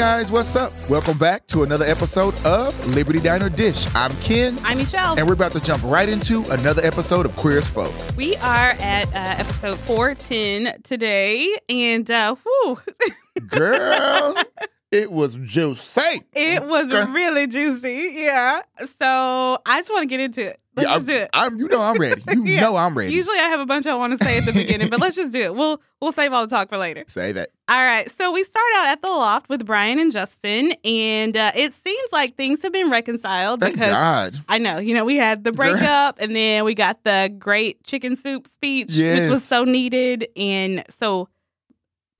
guys, what's up? Welcome back to another episode of Liberty Diner Dish. I'm Ken. I'm Michelle. And we're about to jump right into another episode of Queer as Folk. We are at uh, episode 410 today. And, uh, whew. Girl, it was juicy. It was Okay. really juicy. Yeah. So I just want to get into it. Let's Yeah, just do it. I'm, you know I'm ready. You Yeah. know I'm ready. Usually I have a bunch I want to say at the beginning, but let's just do it. We'll we'll save all the talk for later. Say that. All right. So we start out at the loft with Brian and Justin, and uh, it seems like things have been reconciled Thank because God. I know, you know, we had the breakup and then we got the great chicken soup speech, which was so needed. And so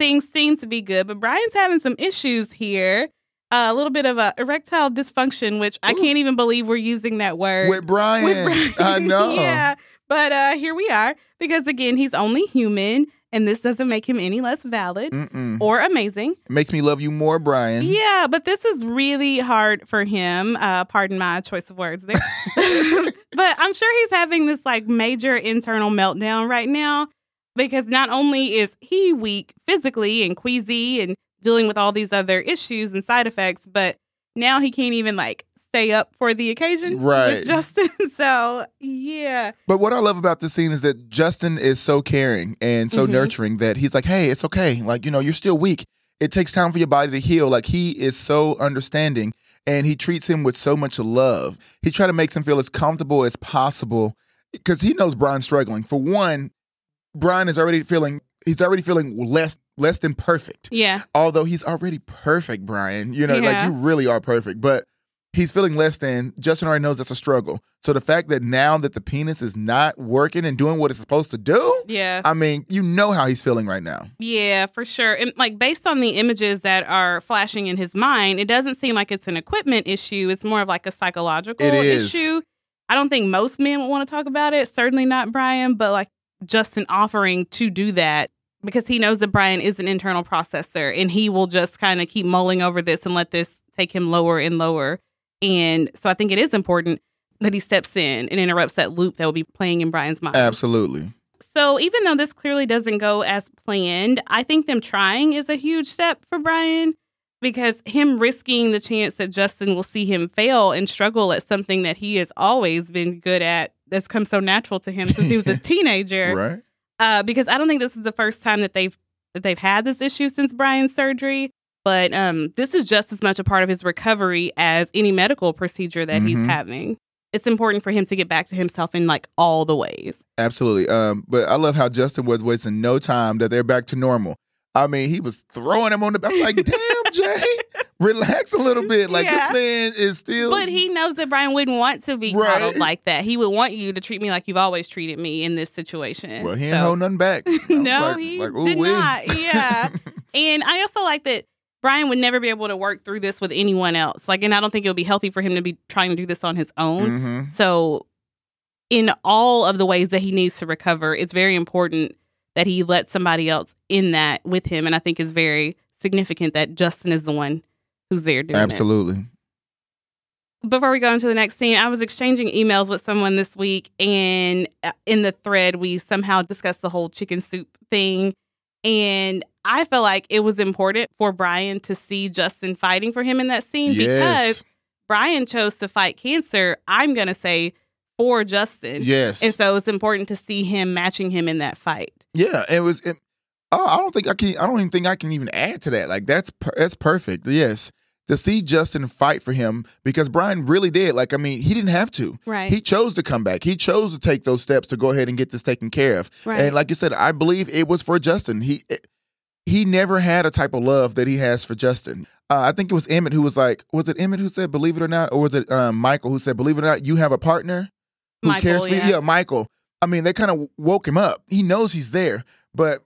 things seem to be good. But Brian's having some issues here. Uh, a little bit of a erectile dysfunction, which I can't even believe we're using that word. With Brian. With Brian. I know. yeah. But uh, here we are because, again, he's only human. And this doesn't make him any less valid Mm-mm. or amazing. Makes me love you more, Brian. Yeah, but this is really hard for him. Uh, pardon my choice of words there. but I'm sure he's having this like major internal meltdown right now because not only is he weak physically and queasy and dealing with all these other issues and side effects, but now he can't even like stay up for the occasion. with Right. Justin. so yeah. But what I love about this scene is that Justin is so caring and so Mhm. nurturing that he's like, hey, it's okay. Like, you know, you're still weak. It takes time for your body to heal. Like, he is so understanding and he treats him with so much love. He try to make him feel as comfortable as possible because he knows Brian's struggling. For one, Brian is already feeling, he's already feeling less less than perfect. Yeah. Although he's already perfect, Brian. You know, like you really are perfect. But he's feeling less than. Justin already knows that's a struggle. So the fact that now that the penis is not working and doing what it's supposed to do, Yeah. I mean, you know how he's feeling right now. Yeah, for sure. And like based on the images that are flashing in his mind, it doesn't seem like it's an equipment issue. It's more of like a psychological It is. issue. I don't think most men would want to talk about it. Certainly not Brian, but like Justin offering to do that because he knows that Brian is an internal processor and he will just kind of keep mulling over this and let this take him lower and lower. And so I think it is important that he steps in and interrupts that loop that will be playing in Brian's mind. Absolutely. So even though this clearly doesn't go as planned, I think them trying is a huge step for Brian because him risking the chance that Justin will see him fail and struggle at something that he has always been good at that's come so natural to him since he was a teenager. Right? Uh, because I don't think this is the first time that they've that they've had this issue since Brian's surgery. But um, this is just as much a part of his recovery as any medical procedure that he's Mhm. having. It's important for him to get back to himself in like all the ways. Absolutely. Um, but I love how Justin was wasting no time that they're back to normal. I mean, he was throwing him on the back like, damn, Jay, relax a little bit. Like Yeah. this man is still But he knows that Brian wouldn't want to be Right. coddled like that. He would want you to treat me like you've always treated me in this situation. Well, he ain't So- hold nothing back. No, like- he like, did wee. not. Yeah, and I also like that Brian would never be able to work through this with anyone else. Like, and I don't think it would be healthy for him to be trying to do this on his own. Mhm. So, in all of the ways that he needs to recover, it's very important that he let somebody else in that with him. And I think it's very significant that Justin is the one who's there doing it. Absolutely. before we go into the next scene, I was exchanging emails with someone this week, and uh, in the thread, we somehow discussed the whole chicken soup thing. And I felt like it was important for Brian to see Justin fighting for him in that scene Yes. because Brian chose to fight cancer. I'm going to say for Justin. Yes. And so it's important to see him matching him in that fight. Yeah, it was. It, oh, I don't think I can. I don't even think I can even add to that. Like that's per, that's perfect. Yes, to see Justin fight for him because Brian really did. Like I mean, he didn't have to. Right. He chose to come back. He chose to take those steps to go ahead and get this taken care of. right. And like you said, I believe it was for Justin. He he never had a type of love that he has for Justin. Uh, I think it was Emmett who was like, was it Emmett who said, "Believe it or not," or was it um, Michael who said, "Believe it or not, you have a partner who Michael, cares for you"? yeah. Yeah, Michael. I mean, they kind of woke him up. He knows he's there, but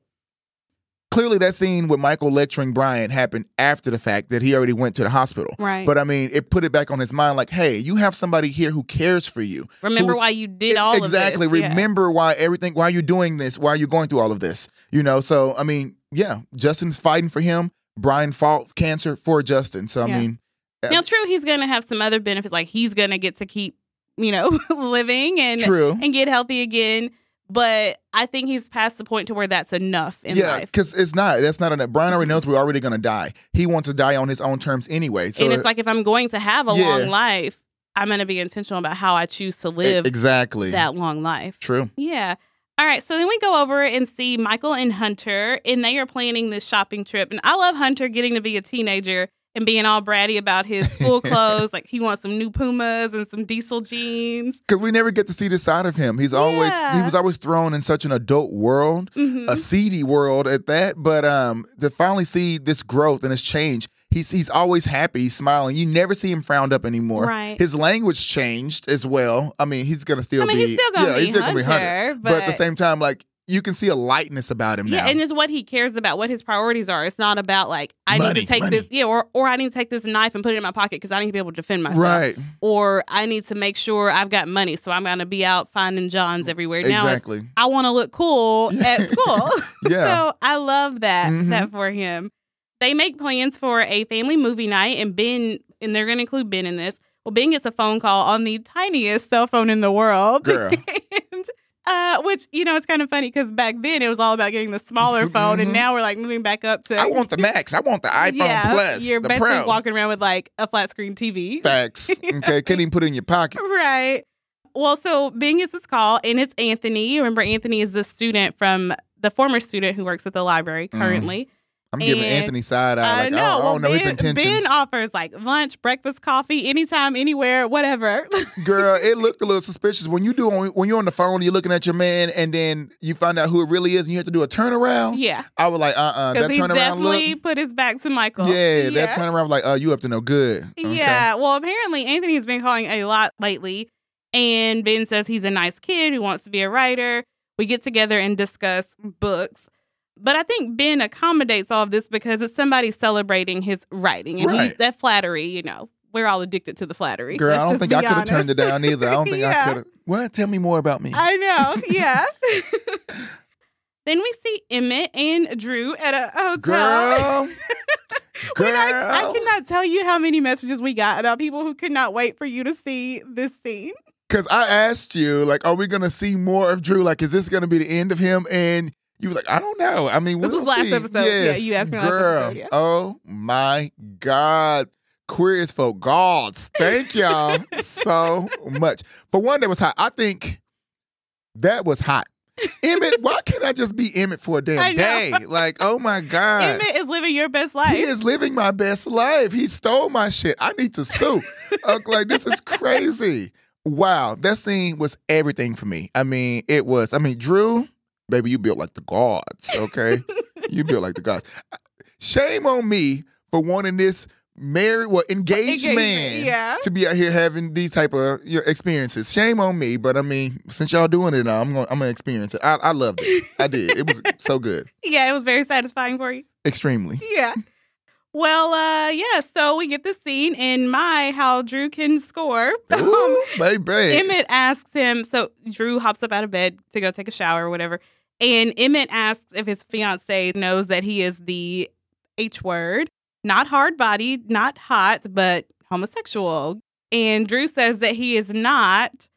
clearly that scene with Michael lecturing Brian happened after the fact that he already went to the hospital. right. But I mean, it put it back on his mind like, hey, you have somebody here who cares for you. Remember why you did all exactly. of this. Yeah. Remember why everything, why you're doing this, why are you're going through all of this. You know, so I mean, yeah, Justin's fighting for him. Brian fought cancer for Justin. So I Yeah. mean, uh, Now, true, he's going to have some other benefits, like he's going to get to keep, you know, living and true. and get healthy again. But I think he's past the point to where that's enough in yeah, life. because it's not. That's not enough. Brian already knows we're already going to die. He wants to die on his own terms anyway. So and it's like if I'm going to have a Yeah. long life, I'm going to be intentional about how I choose to live exactly that long life. true. Yeah. All right. So then we go over and see Michael and Hunter, and they are planning this shopping trip. And I love Hunter getting to be a teenager and being all bratty about his school clothes. like he wants some new Pumas and some diesel jeans. Because we never get to see this side of him. He's always he was always thrown in such an adult world, Mhm. a seedy world at that. But um, to finally see this growth and this change, he's he's always happy, he's smiling. You never see him frowned up anymore. Right. His language changed as well. I mean, he's gonna still I mean, be he's still gonna yeah, be he's still Hunter, gonna be Hunter. but, at the same time, like you can see a lightness about him yeah, now. and it's what he cares about, what his priorities are. It's not about like I need to take money. this, yeah, or or I need to take this knife and put it in my pocket because I need to be able to defend myself. right. Or I need to make sure I've got money, so I'm gonna be out finding Johns everywhere. Now Exactly. I want to look cool at school. Yeah. so I love that Mhm. that for him. They make plans for a family movie night, and Ben, and they're going to include Ben in this. Well, Ben gets a phone call on the tiniest cell phone in the world, Girl. and uh, which you know it's kind of funny because back then it was all about getting the smaller phone, and Mhm. now we're like moving back up to. I want the Max. I want the iPhone yeah, Plus. You're the basically Pro. walking around with like a flat screen TV. Facts. Okay, couldn't even put it in your pocket. Right. Well, so Ben gets this call, and it's Anthony. Remember, Anthony is the student from the former student who works at the library Mhm. currently. I'm giving Anthony side eye. I Like, know. I don't, I well, don't know his ben, intentions. Ben offers like lunch, breakfast, coffee, anytime, anywhere, whatever. Girl, it looked a little suspicious when you do when you're on the phone. You're looking at your man, and then you find out who it really is, and you have to do a turnaround. yeah, I was like, uh, uh because that he turnaround look. definitely put his back to Michael. Yeah, that turnaround was like, uh, you up to no good. Okay. Yeah. Well, apparently Anthony has been calling a lot lately, and Ben says he's a nice kid who wants to be a writer. We get together and discuss books. But I think Ben accommodates all of this because it's somebody celebrating his writing, and he, that flattery. You know, we're all addicted to the flattery. Girl, Let's I don't think I could have turned it down either. I don't think I could have. What? Tell me more about me. I know. Yeah. then we see Emmett and Drew at a hotel. Girl, girl. I, I cannot tell you how many messages we got about people who could not wait for you to see this scene. Because I asked you, like, are we gonna see more of Drew? Like, is this gonna be the end of him? And you were like, I don't know. I mean, This was last see. episode. Yeah, you asked me last girl. episode, yeah. Oh my God. Queer is for gods. Thank y'all so much. For one, that was hot. I think that was hot. Emmett, why can't I just be Emmett for a damn day? Like, oh my God. Emmett is living your best life. He is living my best life. He stole my shit. I need to sue. Uh, like this is crazy. Wow, that scene was everything for me. I mean, it was. I mean, Drew, baby, you built like the gods. Okay, you built like the gods. Shame on me for wanting this married, well, engaged Engagement, man yeah. to be out here having these type of you know, experiences. Shame on me, but I mean, since y'all doing it now, I'm gonna I'm gonna experience it. I, I loved it. I did. It was so good. Yeah, it was very satisfying for you. Extremely. Yeah. Well, uh, yeah, so we get the scene in my how Drew can score. Ooh, baby. Emmett asks him, so Drew hops up out of bed to go take a shower or whatever. And Emmett asks if his fiance knows that he is the H word, not hard bodied, not hot, but homosexual. And Drew says that he is not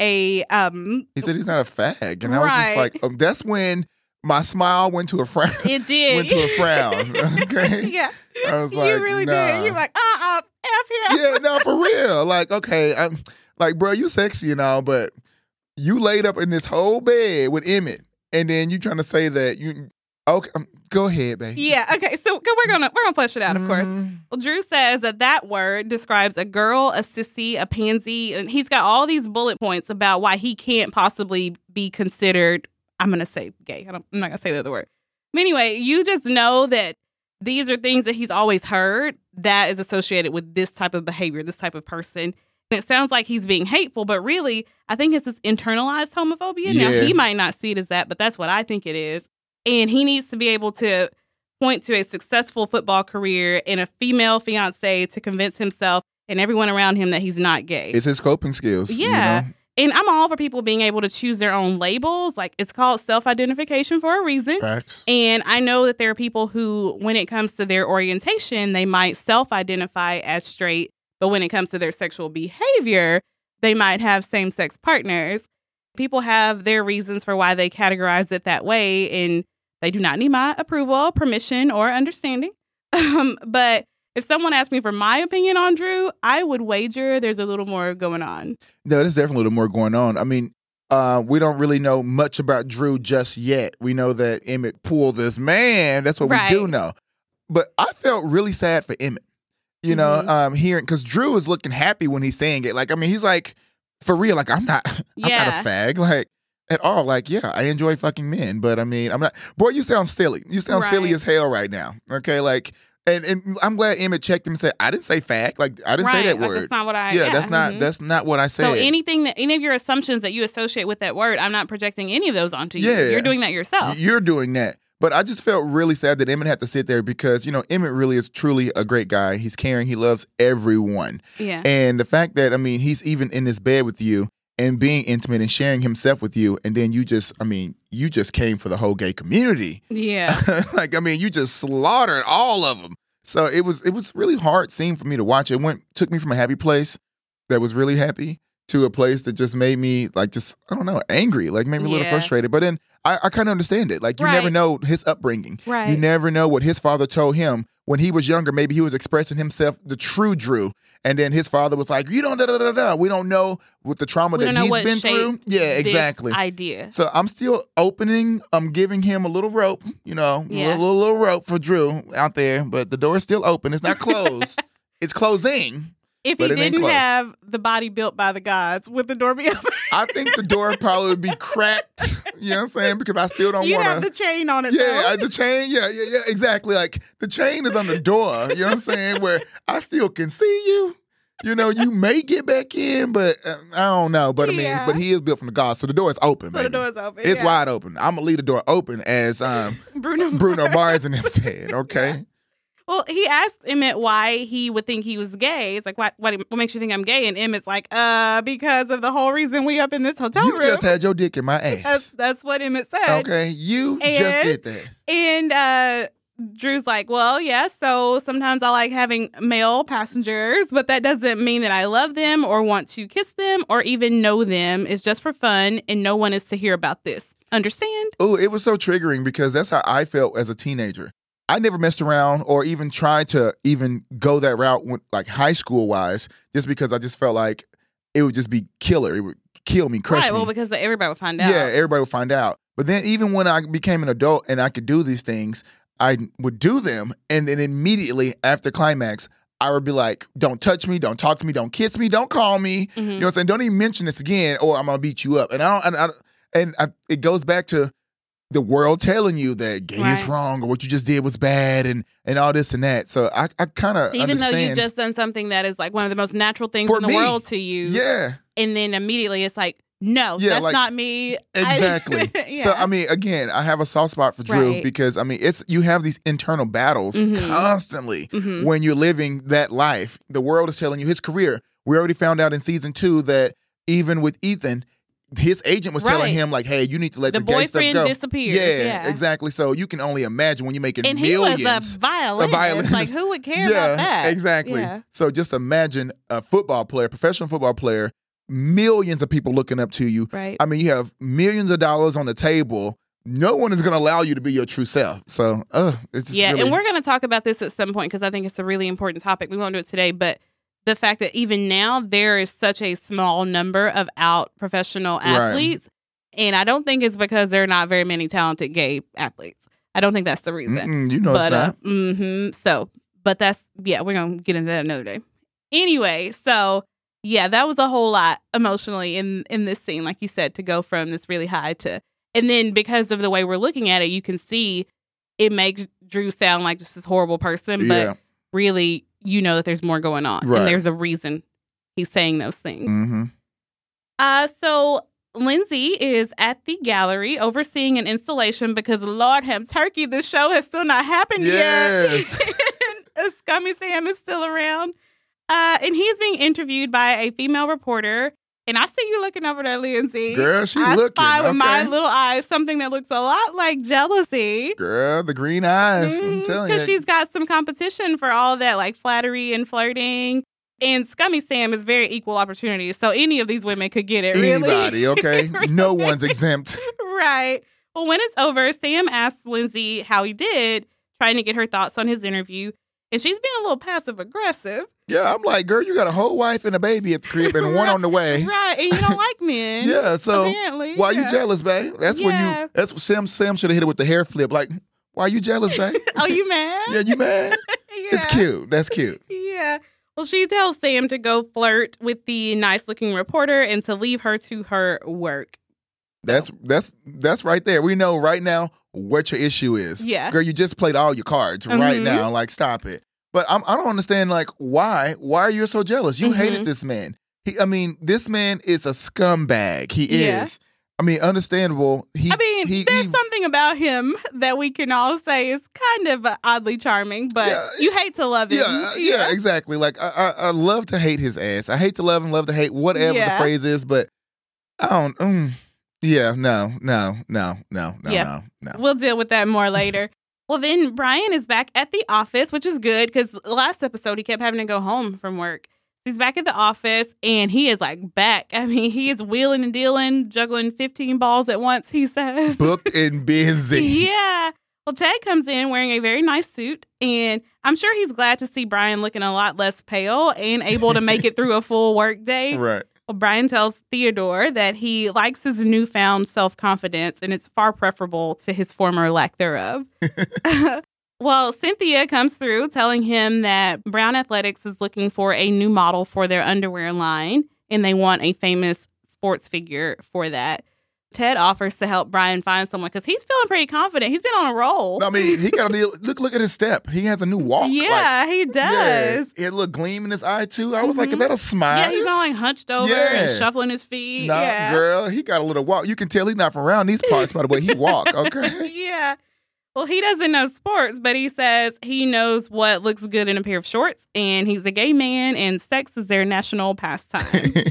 a um He said he's not a fag, and I was just like, oh, that's when my smile went to a frown. it did went to a frown. Okay, yeah. I was like, you really nah. did. You're like, uh uh F him. yeah, no, for real. Like, okay, I'm like, bro, you sexy and all, but you laid up in this whole bed with Emmett, and then you trying to say that you okay? Um, go ahead, baby. Yeah, okay. So we're gonna we're gonna flesh it out, of course. Mhm. Well, Drew says that that word describes a girl, a sissy, a pansy, and he's got all these bullet points about why he can't possibly be considered. I'm gonna say gay. I don't, I'm not gonna say the other word. But anyway, you just know that these are things that he's always heard that is associated with this type of behavior, this type of person. And it sounds like he's being hateful, but really, I think it's this internalized homophobia. Now, he might not see it as that, but that's what I think it is. And he needs to be able to point to a successful football career and a female fiance to convince himself and everyone around him that he's not gay. It's his coping skills. you Yeah. know? and I'm all for people being able to choose their own labels. Like it's called self identification for a reason. facts. And I know that there are people who, when it comes to their orientation, they might self identify as straight, but when it comes to their sexual behavior, they might have same sex partners. people have their reasons for why they categorize it that way, and they do not need my approval, permission, or understanding. Um, but if someone asked me for my opinion on Drew, I would wager there's a little more going on. No, there's definitely a little more going on. I mean, uh, we don't really know much about Drew just yet. We know that Emmett pulled this man. That's what Right. we do know. But I felt really sad for Emmett. You know, Mhm. um, hearing because Drew is looking happy when he's saying it. Like, I mean, he's like, for real. Like, I'm not, I'm not a fag. Like. At all, like yeah, I enjoy fucking men, but I mean, I'm not. Boy, you sound silly. You sound silly as hell right now. Okay, like, and and I'm glad Emmett checked him and said, I didn't say fag. Like, I didn't right. say that like, word. That's not what I. yeah, that's not mhm. that's not what I said. So anything that any of your assumptions that you associate with that word, I'm not projecting any of those onto you. Yeah. You're doing that yourself. You're doing that. But I just felt really sad that Emmett had to sit there because, you know, Emmett really is truly a great guy. He's caring. He loves everyone. yeah. And the fact that, I mean, he's even in this bed with you and being intimate and sharing himself with you. And then you just, I mean, you just came for the whole gay community. Yeah. like, I mean, you just slaughtered all of them. So it was, it was really hard scene for me to watch. It went, took me from a happy place that was really happy to a place that just made me like just I don't know angry, like made me a little Yeah. frustrated. But then I, I kind of understand it. Like you never know his upbringing. Right. You never know what his father told him when he was younger. Maybe he was expressing himself the true Drew, and then his father was like, "You don't da da da da." We don't know what the trauma we that he's been through. Yeah, exactly. idea. So I'm still opening. I'm giving him a little rope, you know, a Yeah. little, little rope for Drew out there. But the door is still open. It's not closed. it's closing. If but he didn't have the body built by the gods, would the door be open? I think the door probably would be cracked. You know what I'm saying? Because I still don't you want have to. the chain on it. Yeah, though. The chain. Yeah, yeah, yeah. Exactly. Like the chain is on the door. You know what I'm saying? Where I still can see you. You know, you may get back in, but uh, I don't know. But I mean, Yeah. but he is built from the gods, so the door is open. so the door is open. It's yeah. wide open. I'm gonna leave the door open as um, Bruno. Bruno Mars in his head. Okay. Well, he asked Emmett why he would think he was gay. It's like, what, what, what makes you think I'm gay? And Emmett's like, uh, because of the whole reason we up in this hotel You room. just had your dick in my ass. that's that's what Emmett said. Okay, you just did that. And uh, Drew's like, well, yeah, so sometimes I like having male passengers, but that doesn't mean that I love them or want to kiss them or even know them. It's just for fun, and no one is to hear about this. Understand? Oh, it was so triggering because that's how I felt as a teenager. I never messed around or even tried to even go that route, when, like high school wise, just because I just felt like it would just be killer. It would kill me, crush right. me. Well, because everybody would find out. yeah, everybody would find out. But then even when I became an adult and I could do these things, I would do them, and then immediately after climax, I would be like, "Don't touch me, don't talk to me, don't kiss me, don't call me." Mhm. You know what I'm saying? Don't even mention this again, or I'm gonna beat you up. And I don't. And, I, and I, it goes back to the world telling you that gay is wrong or what you just did was bad, and and all this and that. So I, I kind of Even though you've just done something that is like one of the most natural things in the me. world to you, yeah, and then immediately it's like, no, Yeah, that's like- not me. Exactly. yeah. So I mean, again, I have a soft spot for Drew Right. because I mean, it's you have these internal battles Mhm. constantly Mhm. when you're living that life. The world is telling you his career. We already found out in season two that even with Ethan, his agent was telling Right. him like, "Hey, you need to let the the, boyfriend go." disappears. Yeah, Yeah, exactly. So you can only imagine when you're making And he millions. was a violinist. violinist. Like, who would care yeah, about that? exactly. Yeah. So just imagine a football player, professional football player, millions of people looking up to you. Right. I mean, you have millions of dollars on the table. No one is going to allow you to be your true self. So, uh, it's just yeah, really, and we're going to talk about this at some point because I think it's a really important topic. We won't do it today, but the fact that even now there is such a small number of out professional Right. athletes, and I don't think it's because there are not very many talented gay athletes. I don't think that's the reason. Mm-mm, you know but uh, hmm so, but that's yeah, we're gonna get into that another day. Anyway, so yeah, that was a whole lot emotionally in in this scene, like you said, to go from this really high to, and then because of the way we're looking at it, you can see it makes Drew sound like just this horrible person, but yeah. really, you know that there's more going on, Right. and there's a reason he's saying those things. hmm Uh, so Lindsay is at the gallery overseeing an installation because Lord have turkey, the show has still not happened Yes. yet. And Scummy Sam is still around. Uh, and he's being interviewed by a female reporter. And I see you looking over there, Lindsay. Girl, she I looking. spy with my little eyes something that looks a lot like jealousy. Girl, the green eyes. I'm mm-hmm, telling you. Because she's got some competition for all that, like flattery and flirting. And Scummy Sam is very equal opportunity. So any of these women could get it, really. Anybody, okay? Really. No one's exempt. right. Well, when it's over, Sam asks Lindsay how he did, trying to get her thoughts on his interview. And she's being a little passive aggressive. Yeah, I'm like, girl, you got a whole wife and a baby at the crib and one on the way. Right. And you don't like men. Yeah, so Apparently. why yeah. you jealous, babe? That's when you. That's what Sam. Sam should have hit it with the hair flip. Like, why are you jealous, babe? Oh, you mad? yeah, you mad? yeah. It's cute. That's cute. Yeah. Well, she tells Sam to go flirt with the nice looking reporter and to leave her to her work. That's that's that's right there. We know right now what your issue is. Yeah. girl, you just played all your cards right Mhm. now. Like, stop it. But I'm, I don't understand. Like, why? Why are you so jealous? You Mhm. hated this man. He, I mean, this man is a scumbag. He Yeah. is. I mean, understandable. He. I mean, he, there's he- something about him that we can all say is kind of oddly charming, but Yeah, you hate to love him. Yeah, yeah, exactly. Like I, I, I love to hate his ass. I hate to love him, love to hate whatever Yeah. the phrase is. But I don't. Mm, yeah, no, no, no, no, no, Yeah. no, no. We'll deal with that more later. well, then Brian is back at the office, which is good because last episode he kept having to go home from work. He's back at the office and he is like back. I mean, he is wheeling and dealing, juggling 15 balls at once, he says. Booked and busy. yeah. Well, Ted comes in wearing a very nice suit, and I'm sure he's glad to see Brian looking a lot less pale and able to make it through a full work day. Right. Well, Brian tells Theodore that he likes his newfound self confidence and it's far preferable to his former lack thereof. well, Cynthia comes through telling him that Brown Athletics is looking for a new model for their underwear line and they want a famous sports figure for that. Ted offers to help Brian find someone because he's feeling pretty confident. He's been on a roll. I mean, he got a deal. Look, look at his step. He has a new walk. yeah, he Like, yeah, does. he had a little gleam in his eye too. I was like, is Mhm. that a smile? Yeah, he's not like hunched over Yeah. and shuffling his feet. Nah, yeah. girl, he got a little walk. You can tell he's not from around these parts by the way he walk. Okay. yeah. Well, he doesn't know sports, but he says he knows what looks good in a pair of shorts, and he's a gay man, and sex is their national pastime.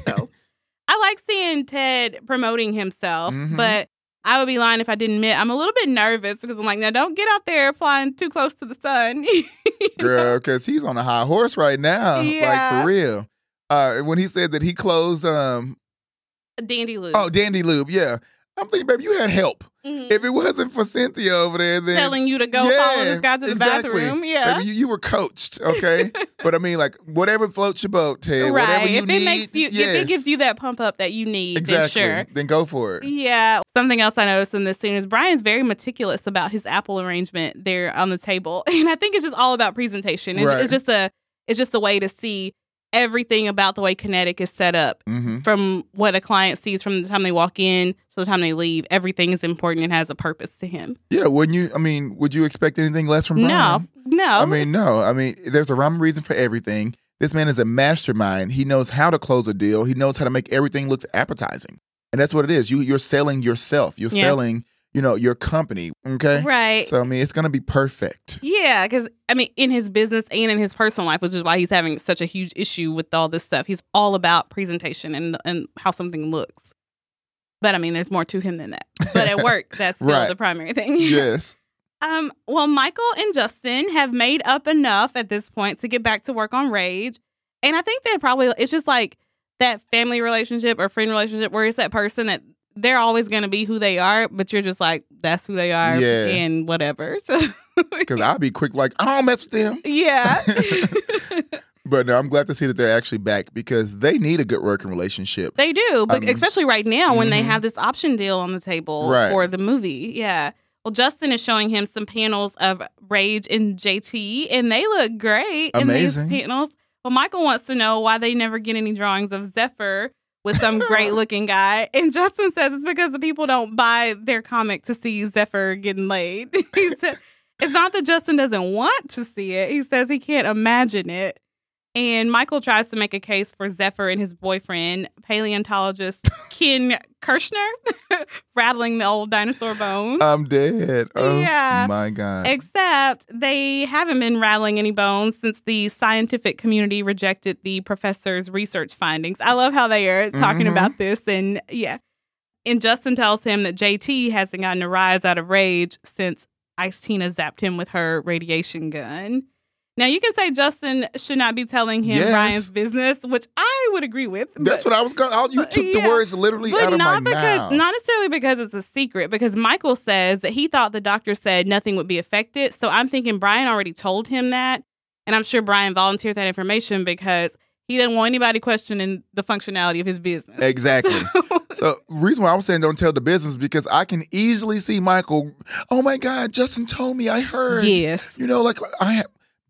so I like seeing Ted promoting himself, Mhm. but I would be lying if I didn't admit I'm a little bit nervous because I'm like, now don't get out there flying too close to the sun. girl, because he's on a high horse right now. Like for real. Uh, when he said that he closed, um, Dandy Lube. oh, Dandy Lube, yeah. I'm thinking, baby, you had help. Mhm. If it wasn't for Cynthia over there, then telling you to go Yeah, follow this guy to the exactly. bathroom. Yeah. Baby, you, you were coached, okay? but I mean, like, whatever floats your boat, Ted. Whatever right. you if need, it makes you, if it gives you that pump up that you need, exactly, then sure. then go for it. Yeah. Something else I noticed in this scene is Brian's very meticulous about his apple arrangement there on the table, and I think it's just all about presentation. It's, Right. it's just a it's just a way to see everything about the way Kinnetik is set up hmm from what a client sees from the time they walk in to the time they leave. Everything is important and has a purpose to him. Yeah, wouldn't you? I mean, would you expect anything less from Brian? no. no. I mean, no. I mean, there's a rhyme and reason for everything. This man is a mastermind. He knows how to close a deal. He knows how to make everything look appetizing, and that's what it is. You you're selling yourself. You're Yeah. selling, you know, your company. Okay. right. So I mean, it's gonna be perfect. Yeah, because I mean, in his business and in his personal life, which is why he's having such a huge issue with all this stuff. He's all about presentation and and how something looks. But I mean, there's more to him than that. But at work, that's still Right. the primary thing. yes. Um. Well, Michael and Justin have made up enough at this point to get back to work on Rage, and I think that probably it's just like that family relationship or friend relationship where it's that person that they're always going to be who they are, but you're just like that's who they are, Yeah. and whatever. So. Because I'll be quick, like I don't mess with them. Yeah. But no, I'm glad to see that they're actually back because they need a good working relationship. they do, but Um, especially right now when they mhm. have this option deal on the table Right. for the movie. Yeah. Well, Justin is showing him some panels of Rage and JT, and they look great Amazing. in these panels. Well, Michael wants to know why they never get any drawings of Zephyr with some great looking guy. And Justin says it's because the people don't buy their comic to see Zephyr getting laid. he said it's not that Justin doesn't want to see it. He says he can't imagine it. And Michael tries to make a case for Zephyr and his boyfriend, paleontologist Ken Kirshner, rattling the old dinosaur bones. I'm dead. Oh Yeah. my god. Except they haven't been rattling any bones since the scientific community rejected the professor's research findings. I love how they are talking Mhm. about this. And yeah. And Justin tells him that JT hasn't gotten a rise out of rage since Ice Tina zapped him with her radiation gun. Now you can say Justin should not be telling him Yes. Brian's business, which I would agree with. That's but, what I was going. to You took the words literally out of my because mouth. not necessarily because it's a secret. Because Michael says that he thought the doctor said nothing would be affected. So I'm thinking Brian already told him that, and I'm sure Brian volunteered that information because he didn't want anybody questioning the functionality of his business. exactly. So reason why I was saying don't tell the business because I can easily see Michael. Oh my God, Justin told me. I heard. yes. You know, like I have.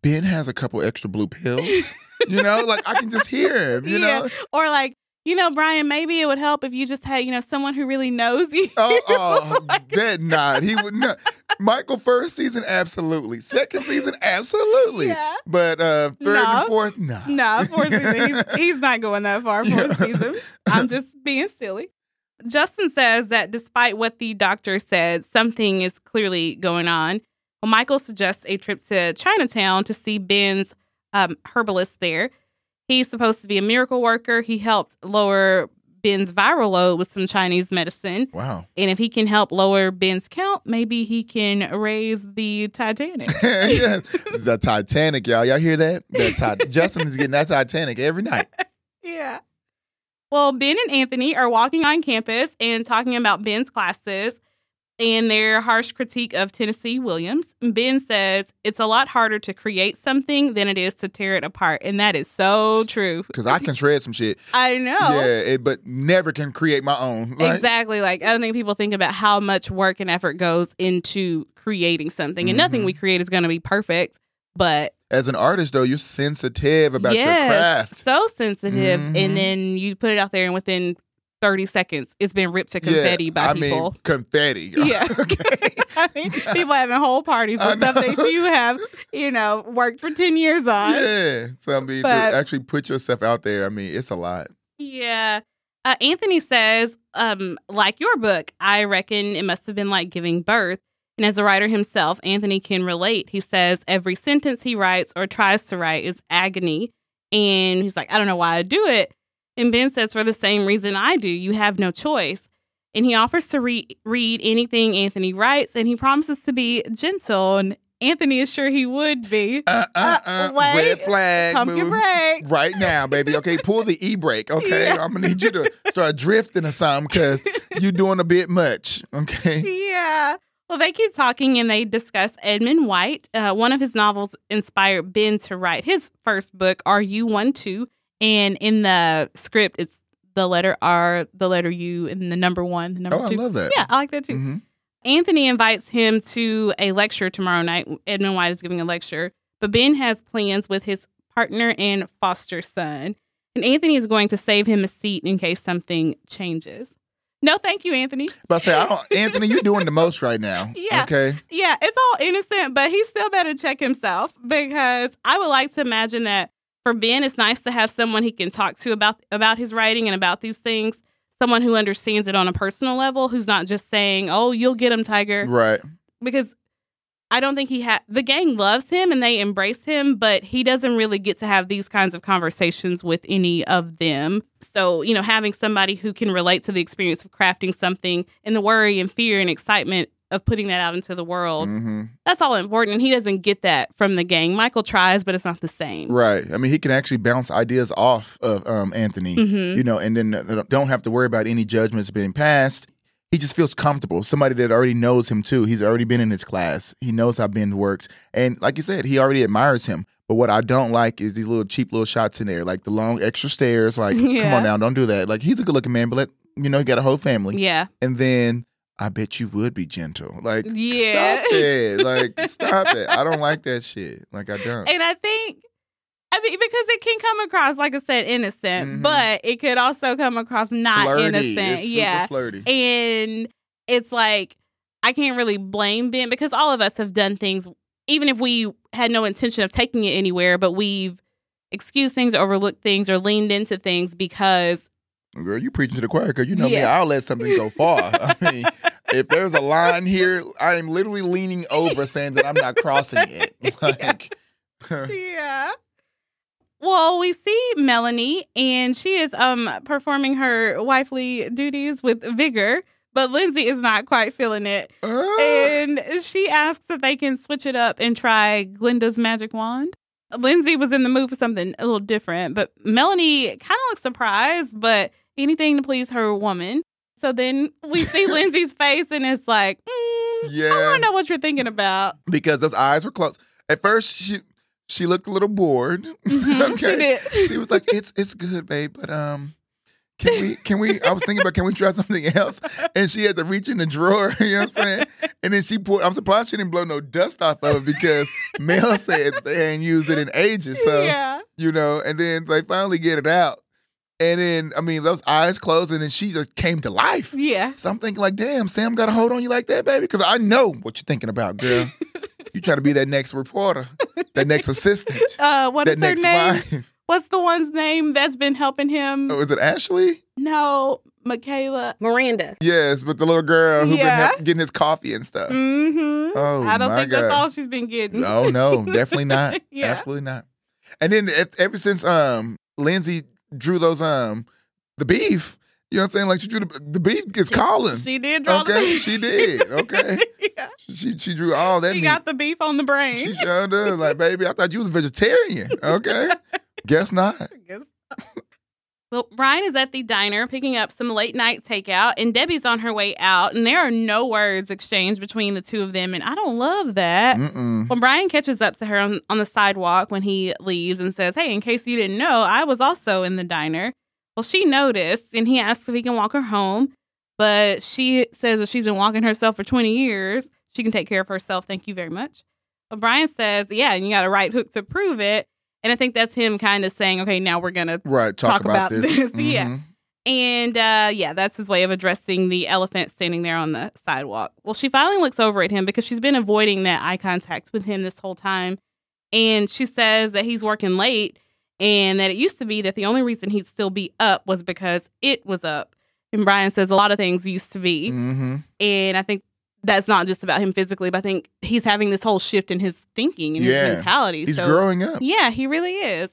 Ben has a couple extra blue pills. you know, like I can just hear him. You Yeah. know. Or like, you know, Brian, maybe it would help if you just had, you know, someone who really knows you. Oh, oh bet not. He would not. Michael first season, absolutely. Second season, absolutely. Yeah. But uh third No. and fourth, no. No, fourth season. He's, he's not going that far fourth Yeah. season. I'm just being silly. Justin says that despite what the doctor said, something is clearly going on. Well, Michael suggests a trip to Chinatown to see Ben's um, herbalist there. He's supposed to be a miracle worker. He helped lower Ben's viral load with some Chinese medicine. Wow. And if he can help lower Ben's count, maybe he can raise the Titanic. yes. The Titanic, y'all. Y'all hear that? The ti- Justin is getting that Titanic every night. Yeah. Well, Ben and Anthony are walking on campus and talking about Ben's classes and their harsh critique of Tennessee Williams. Ben says it's a lot harder to create something than it is to tear it apart. And that is so true. Because I can shred some shit. I know. Yeah, it, but never can create my own. right? Exactly. Like, I don't think people think about how much work and effort goes into creating something. And nothing Mhm. we create is going to be perfect. But As an artist, though, you're sensitive about your craft. so sensitive. Mhm. And then you put it out there, and within 30 seconds, it's been ripped to confetti yeah, by I people. mean, confetti. Yeah. okay. I mean, people having whole parties with stuff that you have, you know, worked for 10 years on. Yeah. So I mean, But- to actually put yourself out there, I mean, it's a lot. Yeah. Uh, Anthony says, um, like your book, I reckon it must have been like giving birth. And as a writer himself, Anthony can relate. He says every sentence he writes or tries to write is agony. And he's like, I don't know why I do it. And Ben says, for the same reason I do, you have no choice. And he offers to re- read anything Anthony writes, and he promises to be gentle. And Anthony is sure he would be. Uh, uh, Uh, uh, wait. red flag. Pump your. Right now, baby. Okay, pull the e brake. Okay, Yeah. I'm gonna need you to start drifting or something because you're doing a bit much. Okay. yeah. Well, they keep talking and they discuss Edmund White. Uh, one of his novels inspired Ben to write his first book, Are You One Too? And in the script, it's the letter R, the letter U, and the number one, the number Oh, I love that. Yeah, I like that too. Mhm. Anthony invites him to a lecture tomorrow night. Edmund White is giving a lecture, but Ben has plans with his partner and foster son. And Anthony is going to save him a seat in case something changes. No, thank you, Anthony. But I say, I don't, Anthony, you're doing the most right now. Yeah. Okay. Yeah, it's all innocent, but he still better check himself because I would like to imagine that for Ben, it's nice to have someone he can talk to about about his writing and about these things. Someone who understands it on a personal level, who's not just saying, "Oh, you'll get him, Tiger," Right. because I don't think he had the gang loves him and they embrace him, but he doesn't really get to have these kinds of conversations with any of them. So, you know, having somebody who can relate to the experience of crafting something and the worry and fear and excitement of putting that out into the world, hmm that's all important. And he doesn't get that from the gang. Michael tries, but it's not the same. Right. I mean, he can actually bounce ideas off of um, Anthony. Mhm. You know, and then don't have to worry about any judgments being passed. He just feels comfortable. Somebody that already knows him too. He's already been in his class. He knows how Ben works, and like you said, he already admires him. But what I don't like is these little cheap little shots in there, like the long extra stairs. Like, come on now, don't do that. Like, he's a good looking man, but let you know he got a whole family. Yeah. And then I bet you would be gentle. Like, Yeah. stop it. Like, stop it. I don't like that shit. Like, I don't. And I think, I mean, because it can come across, like I said, innocent, Mhm. but it could also come across not flirty. innocent. It's super yeah. flirty. And it's like, I can't really blame Ben because all of us have done things, even if we had no intention of taking it anywhere, but we've excused things, overlooked things, or leaned into things because Girl, you preaching to the choir because you know me, I'll let something go far. I mean, if there's a line here, I am literally leaning over saying that I'm not crossing it. Like, yeah. Well, we see Melanie, and she is um performing her wifely duties with vigor, but Lindsay is not quite feeling it, uh, and she asks if they can switch it up and try Glinda's magic wand. Lindsay was in the mood for something a little different, but Melanie kind of looks surprised, but anything to please her woman. So then we see Lindsay's face, and it's like, mm, I Yeah. want to know what you're thinking about. because those eyes were closed. At first, she she looked a little bored. Mhm, she did. she was like, "It's it's good, babe, but um." Can we? Can we? I was thinking about can we try something else? And she had to reach in the drawer. You know what I'm saying? And then she pulled. I'm surprised she didn't blow no dust off of it because Mel said they ain't used it in ages. So yeah. you know. And then they finally get it out. And then I mean, those eyes closed, and then she just came to life. Yeah. So I'm thinking like, damn, Sam got a hold on you like that, baby? Because I know what you're thinking about, girl. you trying to be that next reporter, that next assistant, Uh, what is that her next name? wife. What's the one's name that's been helping him? Oh, is it Ashley? No, Michaela. Miranda. Yes, but the little girl who been Yeah. help, getting his coffee and stuff. Mm-hmm. Oh, I don't my think that's all she's been getting. No, no, definitely not. Yeah. Absolutely not. And then ev- ever since um Lindsay drew those um the beef, you know what I'm saying? Like she drew the, the beef is calling. She did draw the Okay, she did. Okay. yeah. She she drew all that She meat. got the beef on the brain. She sure did. Like, baby, I thought you was a vegetarian. Okay. Guess not. Guess not. Well, Brian is at the diner picking up some late night takeout, and Debbie's on her way out, and there are no words exchanged between the two of them, and I don't love that. Mm-mm. When Brian catches up to her on, on the sidewalk when he leaves and says, Hey, in case you didn't know, I was also in the diner. Well, she noticed, and he asks if he can walk her home, but she says that she's been walking herself for 20 years. She can take care of herself. Thank you very much. But Brian says, Yeah, and you got a right hook to prove it. And I think that's him kind of saying, Okay, now we're going to Right. Talk, Talk about, about this. this, yeah. Mhm. and uh, yeah, that's his way of addressing the elephant standing there on the sidewalk. Well, she finally looks over at him because she's been avoiding that eye contact with him this whole time. And she says that he's working late and that it used to be that the only reason he'd still be up was because it was up. And Brian says a lot of things used to be. Mhm. And I think that's not just about him physically, but I think he's having this whole shift in his thinking and Yeah. his mentality. He's so, growing up. yeah, he really is.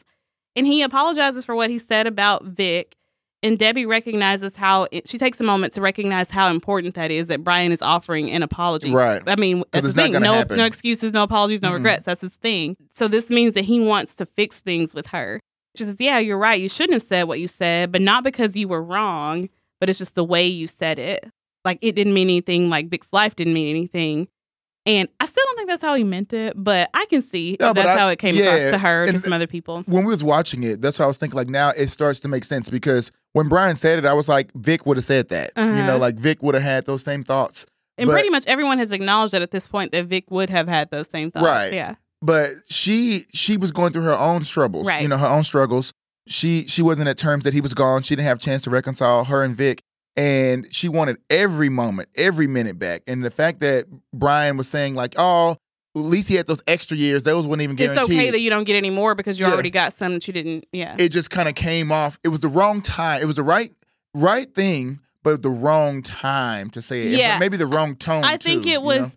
And he apologizes for what he said about Vic. And Debbie recognizes how it, she takes a moment to recognize how important that is that Brian is offering an apology. Right. I mean, that's the thing. No, happen. no excuses, no apologies, no Mm-mm. regrets. That's his thing. So this means that he wants to fix things with her. She says, "Yeah, you're right. You shouldn't have said what you said, but not because you were wrong, but it's just the way you said it. Like it didn't mean anything. Like Vic's life didn't mean anything." And I still don't think that's how he meant it, but I can see No, that's I- how it came yeah, across to her to and- some other people. When we was watching it, that's what I was thinking. Like now, it starts to make sense because when Brian said it, I was like, Vic would have said that. You Uh-huh. know, like Vic would have had those same thoughts. And But- pretty much everyone has acknowledged that at this point that Vic would have had those same thoughts. Right. Yeah. But she she was going through her own struggles. Right. You know, her own struggles. She she wasn't at terms that he was gone. She didn't have a chance to reconcile her and Vic. And she wanted every moment, every minute back. And the fact that Brian was saying, like, oh, at least he had those extra years, those wasn't even It's guaranteed. okay that you don't get any more because you Yeah. already got some that you didn't. Yeah. it just kind of came off. It was the wrong time. It was the right right thing, but the wrong time to say it. Yeah. Maybe the wrong tone. I think too, it you was. know?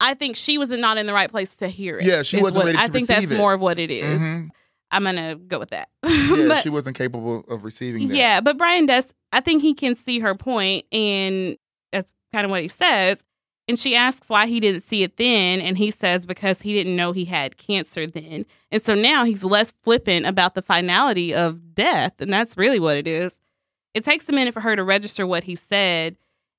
I think she was not in the right place to hear it. Yeah, she wasn't what- ready I think that's it. more of what it is. Mhm. I'm gonna go with that. Yeah, but she wasn't capable of receiving that. yeah, but Brian does. I think he can see her point, and that's kind of what he says. And she asks why he didn't see it then, and he says because he didn't know he had cancer then, and so now he's less flippant about the finality of death, and that's really what it is. It takes a minute for her to register what he said,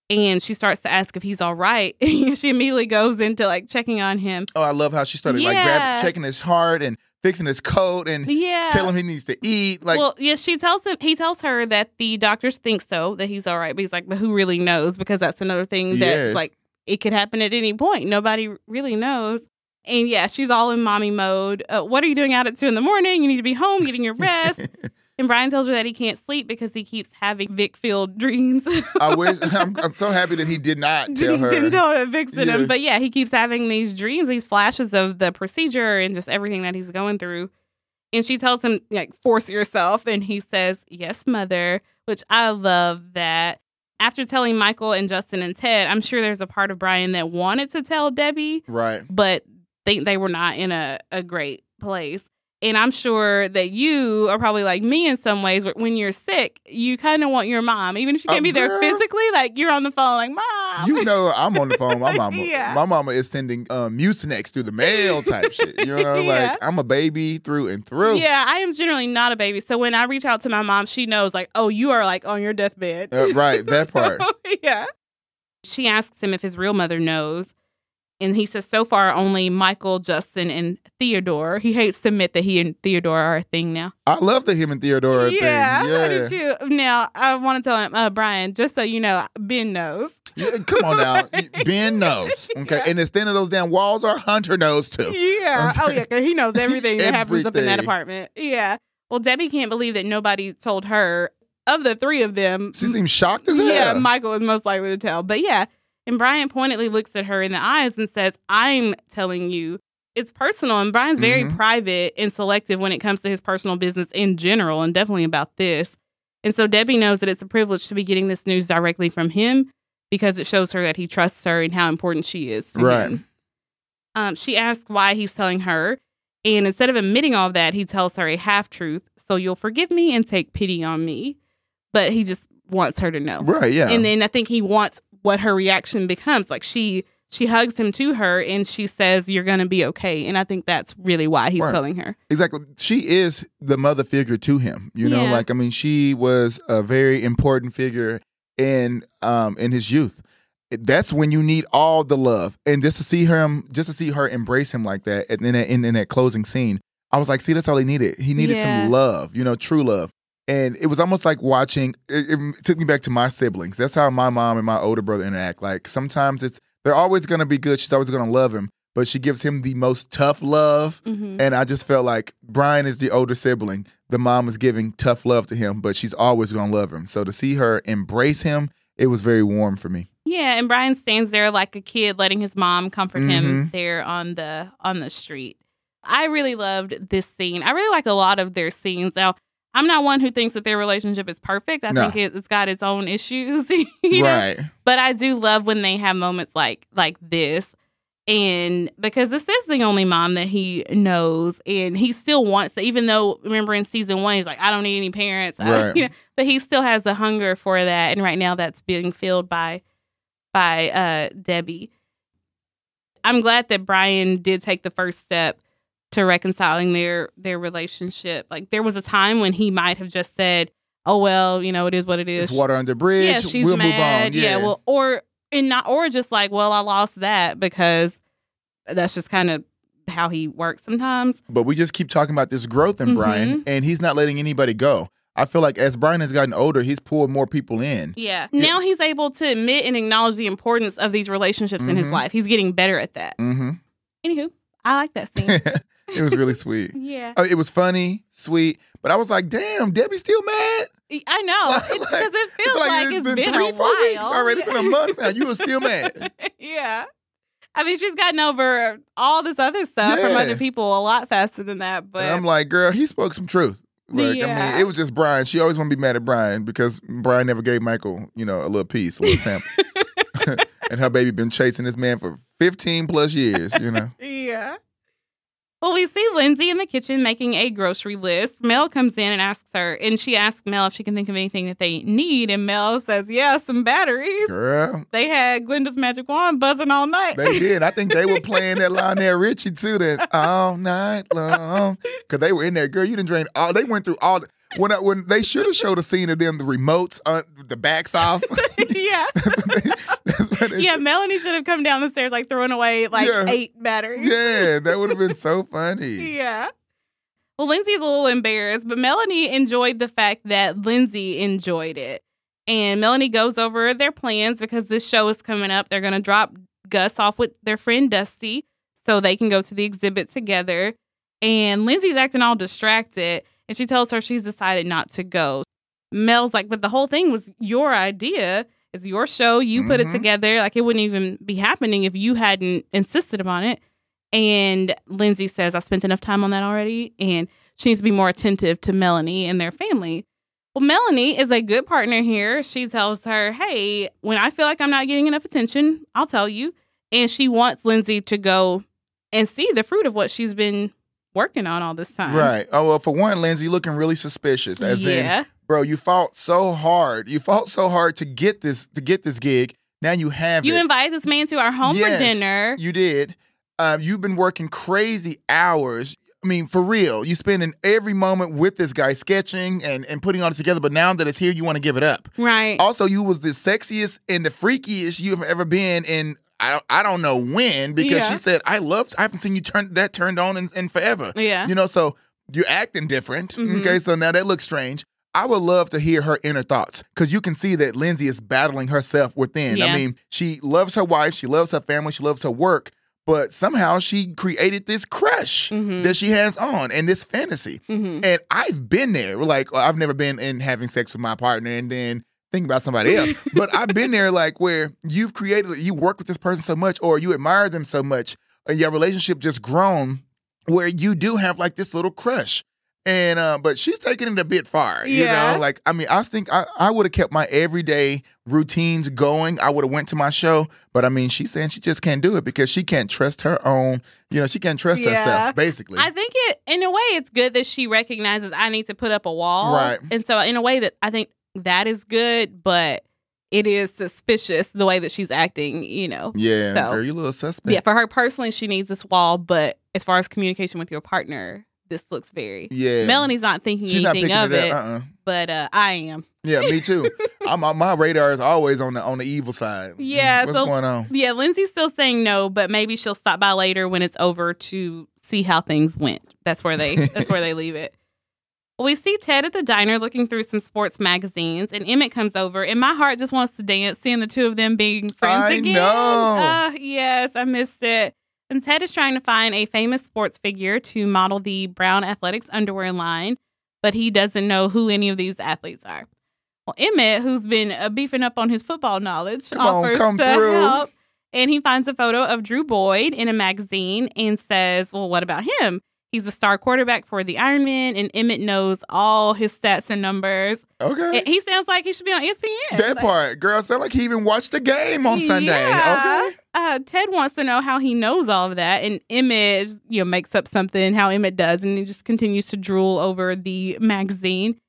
and she starts to ask if he's all right. she immediately goes into like checking on him. Oh, I love how she started like Yeah. grabbing, checking his heart and fixing his coat and Yeah. telling him he needs to eat. Like, well, yeah, she tells him. He tells her that the doctors think so, that he's all right. But he's like, but who really knows? Because that's another thing that's Yes. like it could happen at any point. Nobody really knows. And yeah, she's all in mommy mode. Uh, what are you doing out at two in the morning? You need to be home, getting your rest. and Brian tells her that he can't sleep because he keeps having Vic filled dreams. I wish I'm, I'm so happy that he did not tell her. Didn't tell her Vic's in him. But yeah, he keeps having these dreams, these flashes of the procedure and just everything that he's going through. And she tells him, like, force yourself. And he says, Yes, mother, which I love that. After telling Michael and Justin and Ted, I'm sure there's a part of Brian that wanted to tell Debbie, Right. but they, they were not in a, a great place. And I'm sure that you are probably like me in some ways. where When you're sick, you kind of want your mom, even if she can't Uh, be there girl. physically. Like you're on the phone, like mom. You know, I'm on the phone. My mama, Yeah. my mama is sending um, Mucinex through the mail type shit. You know, Yeah. like I'm a baby through and through. Yeah, I am generally not a baby. So when I reach out to my mom, she knows like, oh, you are like on your deathbed. Uh, right, that part. yeah. She asks him if his real mother knows. And he says, so far, only Michael, Justin, and Theodore. He hates to admit that he and Theodore are a thing now. I love the him and Theodore yeah, thing. I Yeah, do too. Now, I want to tell him, uh, Brian, just so you know, Ben knows. Yeah, come on now. Ben knows. Okay. Yeah. And the stand of those damn walls are Hunter knows too. Yeah. Oh, yeah, 'cause he knows everything that happens up in that apartment. Yeah. Well, Debbie can't believe that nobody told her. Of the three of them, She seems shocked as hell. Yeah, Michael is most likely to tell. But yeah, and Brian pointedly looks at her in the eyes and says, I'm telling you. It's personal. And Brian's very Mhm. private and selective when it comes to his personal business in general, and definitely about this. And so Debbie knows that it's a privilege to be getting this news directly from him because it shows her that he trusts her and how important she is. Right. Um, she asks why he's telling her. And instead of admitting all of that, he tells her a half truth. So you'll forgive me and take pity on me. But he just wants her to know. Right, yeah. And then I think he wants what her reaction becomes. Like she she hugs him to her and she says, You're gonna be okay. And I think that's really why he's Right. telling her. Exactly. She is the mother figure to him. You know, Yeah. like I mean, she was a very important figure in um in his youth. That's when you need all the love, and just to see him, just to see her embrace him like that, and then in, in that closing scene, I was like, see, that's all he needed. He needed Yeah. some love, you know, true love. And it was almost like watching. It, it took me back to my siblings. That's how my mom and my older brother interact. Like sometimes it's they're always gonna be good. She's always gonna love him, but she gives him the most tough love. Mm-hmm. And I just felt like Brian is the older sibling. The mom is giving tough love to him, but she's always going to love him. So to see her embrace him, it was very warm for me. Yeah, and Brian stands there like a kid letting his mom comfort him Mhm. there on the on the street. I really loved this scene. I really like a lot of their scenes. Now, I'm not one who thinks that their relationship is perfect. I No. think it, it's got its own issues. you know? Right. But I do love when they have moments like like this. And because this is the only mom that he knows, and he still wants to, even though remember in season one, he's like, I don't need any parents. Right. you know, but he still has the hunger for that. And right now that's being filled by by uh Debbie. I'm glad that Brian did take the first step to reconciling their their relationship. Like there was a time when he might have just said, "Oh well, you know, it is what it is." It's water under the bridge. Yeah, she's we'll mad. move on. Yeah. well, or and not, or just like, well, I lost that because that's just kind of how he works sometimes. but we just keep talking about this growth in Mhm. Brian, and he's not letting anybody go. I feel like as Brian has gotten older, he's pulled more people in. Yeah. Now he's able to admit and acknowledge the importance of these relationships in his Mhm. life. He's getting better at that. Mm-hmm. Anywho, I like that scene. it was really sweet. yeah. Uh, It was funny, sweet, but I was like, damn, Debbie's still mad. I know. Like- because it feels like, it's been, three, a four while. weeks already. It's been a month now. You were still mad. yeah. I mean, she's gotten over all this other stuff from other people a lot faster than that. But And I'm like, girl, he spoke some truth. Like, I mean, it was just Brian. She always want to be mad at Brian because Brian never gave Michael, you know, a little piece, a little sample. and her baby been chasing this man for 15 plus years, you know. Yeah. Well, we see Lindsay in the kitchen making a grocery list. Mel comes in and asks her, and she asks Mel if she can think of anything that they need. And Mel says, Yeah, some batteries. Girl, They had Glenda's magic wand buzzing all night. they did. I think they were playing that Lionel Richie too, that all night long. Because they were in there. Girl, you didn't drain all, they went through all, when, I, when they should have showed a scene of them, the remotes, uh, the backs off. yeah. That's what they Yeah, should- Melanie should have come down the stairs like throwing away like Yeah. eight batteries. yeah, that would have been so funny. Yeah. Well, Lindsay's a little embarrassed, but Melanie enjoyed the fact that Lindsay enjoyed it. And Melanie goes over their plans because this show is coming up. They're going to drop Gus off with their friend Dusty so they can go to the exhibit together. And Lindsay's acting all distracted, and she tells her she's decided not to go. Mel's like, but the whole thing was your idea. It's your show. You put it Mhm. together. Like, it wouldn't even be happening if you hadn't insisted upon it. And Lindsay says, I spent enough time on that already, and she needs to be more attentive to Melanie and their family. Well, Melanie is a good partner here. She tells her, Hey, when I feel like I'm not getting enough attention, I'll tell you. And she wants Lindsay to go and see the fruit of what she's been working on all this time. Right. Oh well, for one, Lindsay, you looking really suspicious. As yeah. in, bro, you fought so hard. You fought so hard to get this to get this gig. Now you have you it. invited this man to our home Yes, for dinner. You did. Um, you've been working crazy hours. I mean, for real. You spending every moment with this guy, sketching and, and putting all this together. But now that it's here, you want to give it up. right. Also, you was the sexiest and the freakiest you've ever been in. I don't, I don't know when because Yeah. she said I love. I haven't seen you turn that turned on in, in forever. yeah. You know, so you're acting different. Mhm. Okay, so now that looks strange. I would love to hear her inner thoughts because you can see that Lindsay is battling herself within. Yeah. I mean, she loves her wife, she loves her family, she loves her work, but somehow she created this crush Mhm. that she has on and this fantasy. Mhm. And I've been there. Like, I've never been in having sex with my partner and then thinking about somebody else. but I've been there, like, where you've created, you work with this person so much or you admire them so much, and your relationship just grown where you do have like this little crush. And uh, but she's taking it a bit far, you Yeah. know. Like I mean, I think I, I would have kept my everyday routines going. I would have went to my show, but I mean, she's saying she just can't do it because she can't trust her own. You know, she can't trust Yeah. herself. Basically, I think it, in a way, it's good that she recognizes I need to put up a wall. Right. And so, in a way, that I think that is good, but it is suspicious the way that she's acting, you know. yeah, So- a little suspect. Yeah, for her personally, she needs this wall, but as far as communication with your partner, this looks very. yeah. Melanie's not thinking she's anything picking of it it. Uh-uh. but uh, I am. Yeah, me too. I'm on my radar is always on the on the evil side. Yeah, what's so- going on? Yeah, Lindsay's still saying no, but maybe she'll stop by later when it's over to see how things went. That's where they that's where they leave it. We see Ted at the diner looking through some sports magazines, and Emmett comes over, and my heart just wants to dance seeing the two of them being friends I again. know. Ah, yes, I missed it. And Ted is trying to find a famous sports figure to model the Brown Athletics underwear line, but he doesn't know who any of these athletes are. Well, Emmett, who's been uh, beefing up on his football knowledge, Come on, offers come to through. help. And he finds a photo of Drew Boyd in a magazine and says, Well, what about him? He's the star quarterback for the Ironman, and Emmett knows all his stats and numbers. Okay. And he sounds like he should be on ESPN. that Like, part, girl, sound like he even watched the game on Sunday. Yeah. Okay. Uh, Ted wants to know how he knows all of that, and Emmett, you know, makes up something how Emmett does, and he just continues to drool over the magazine.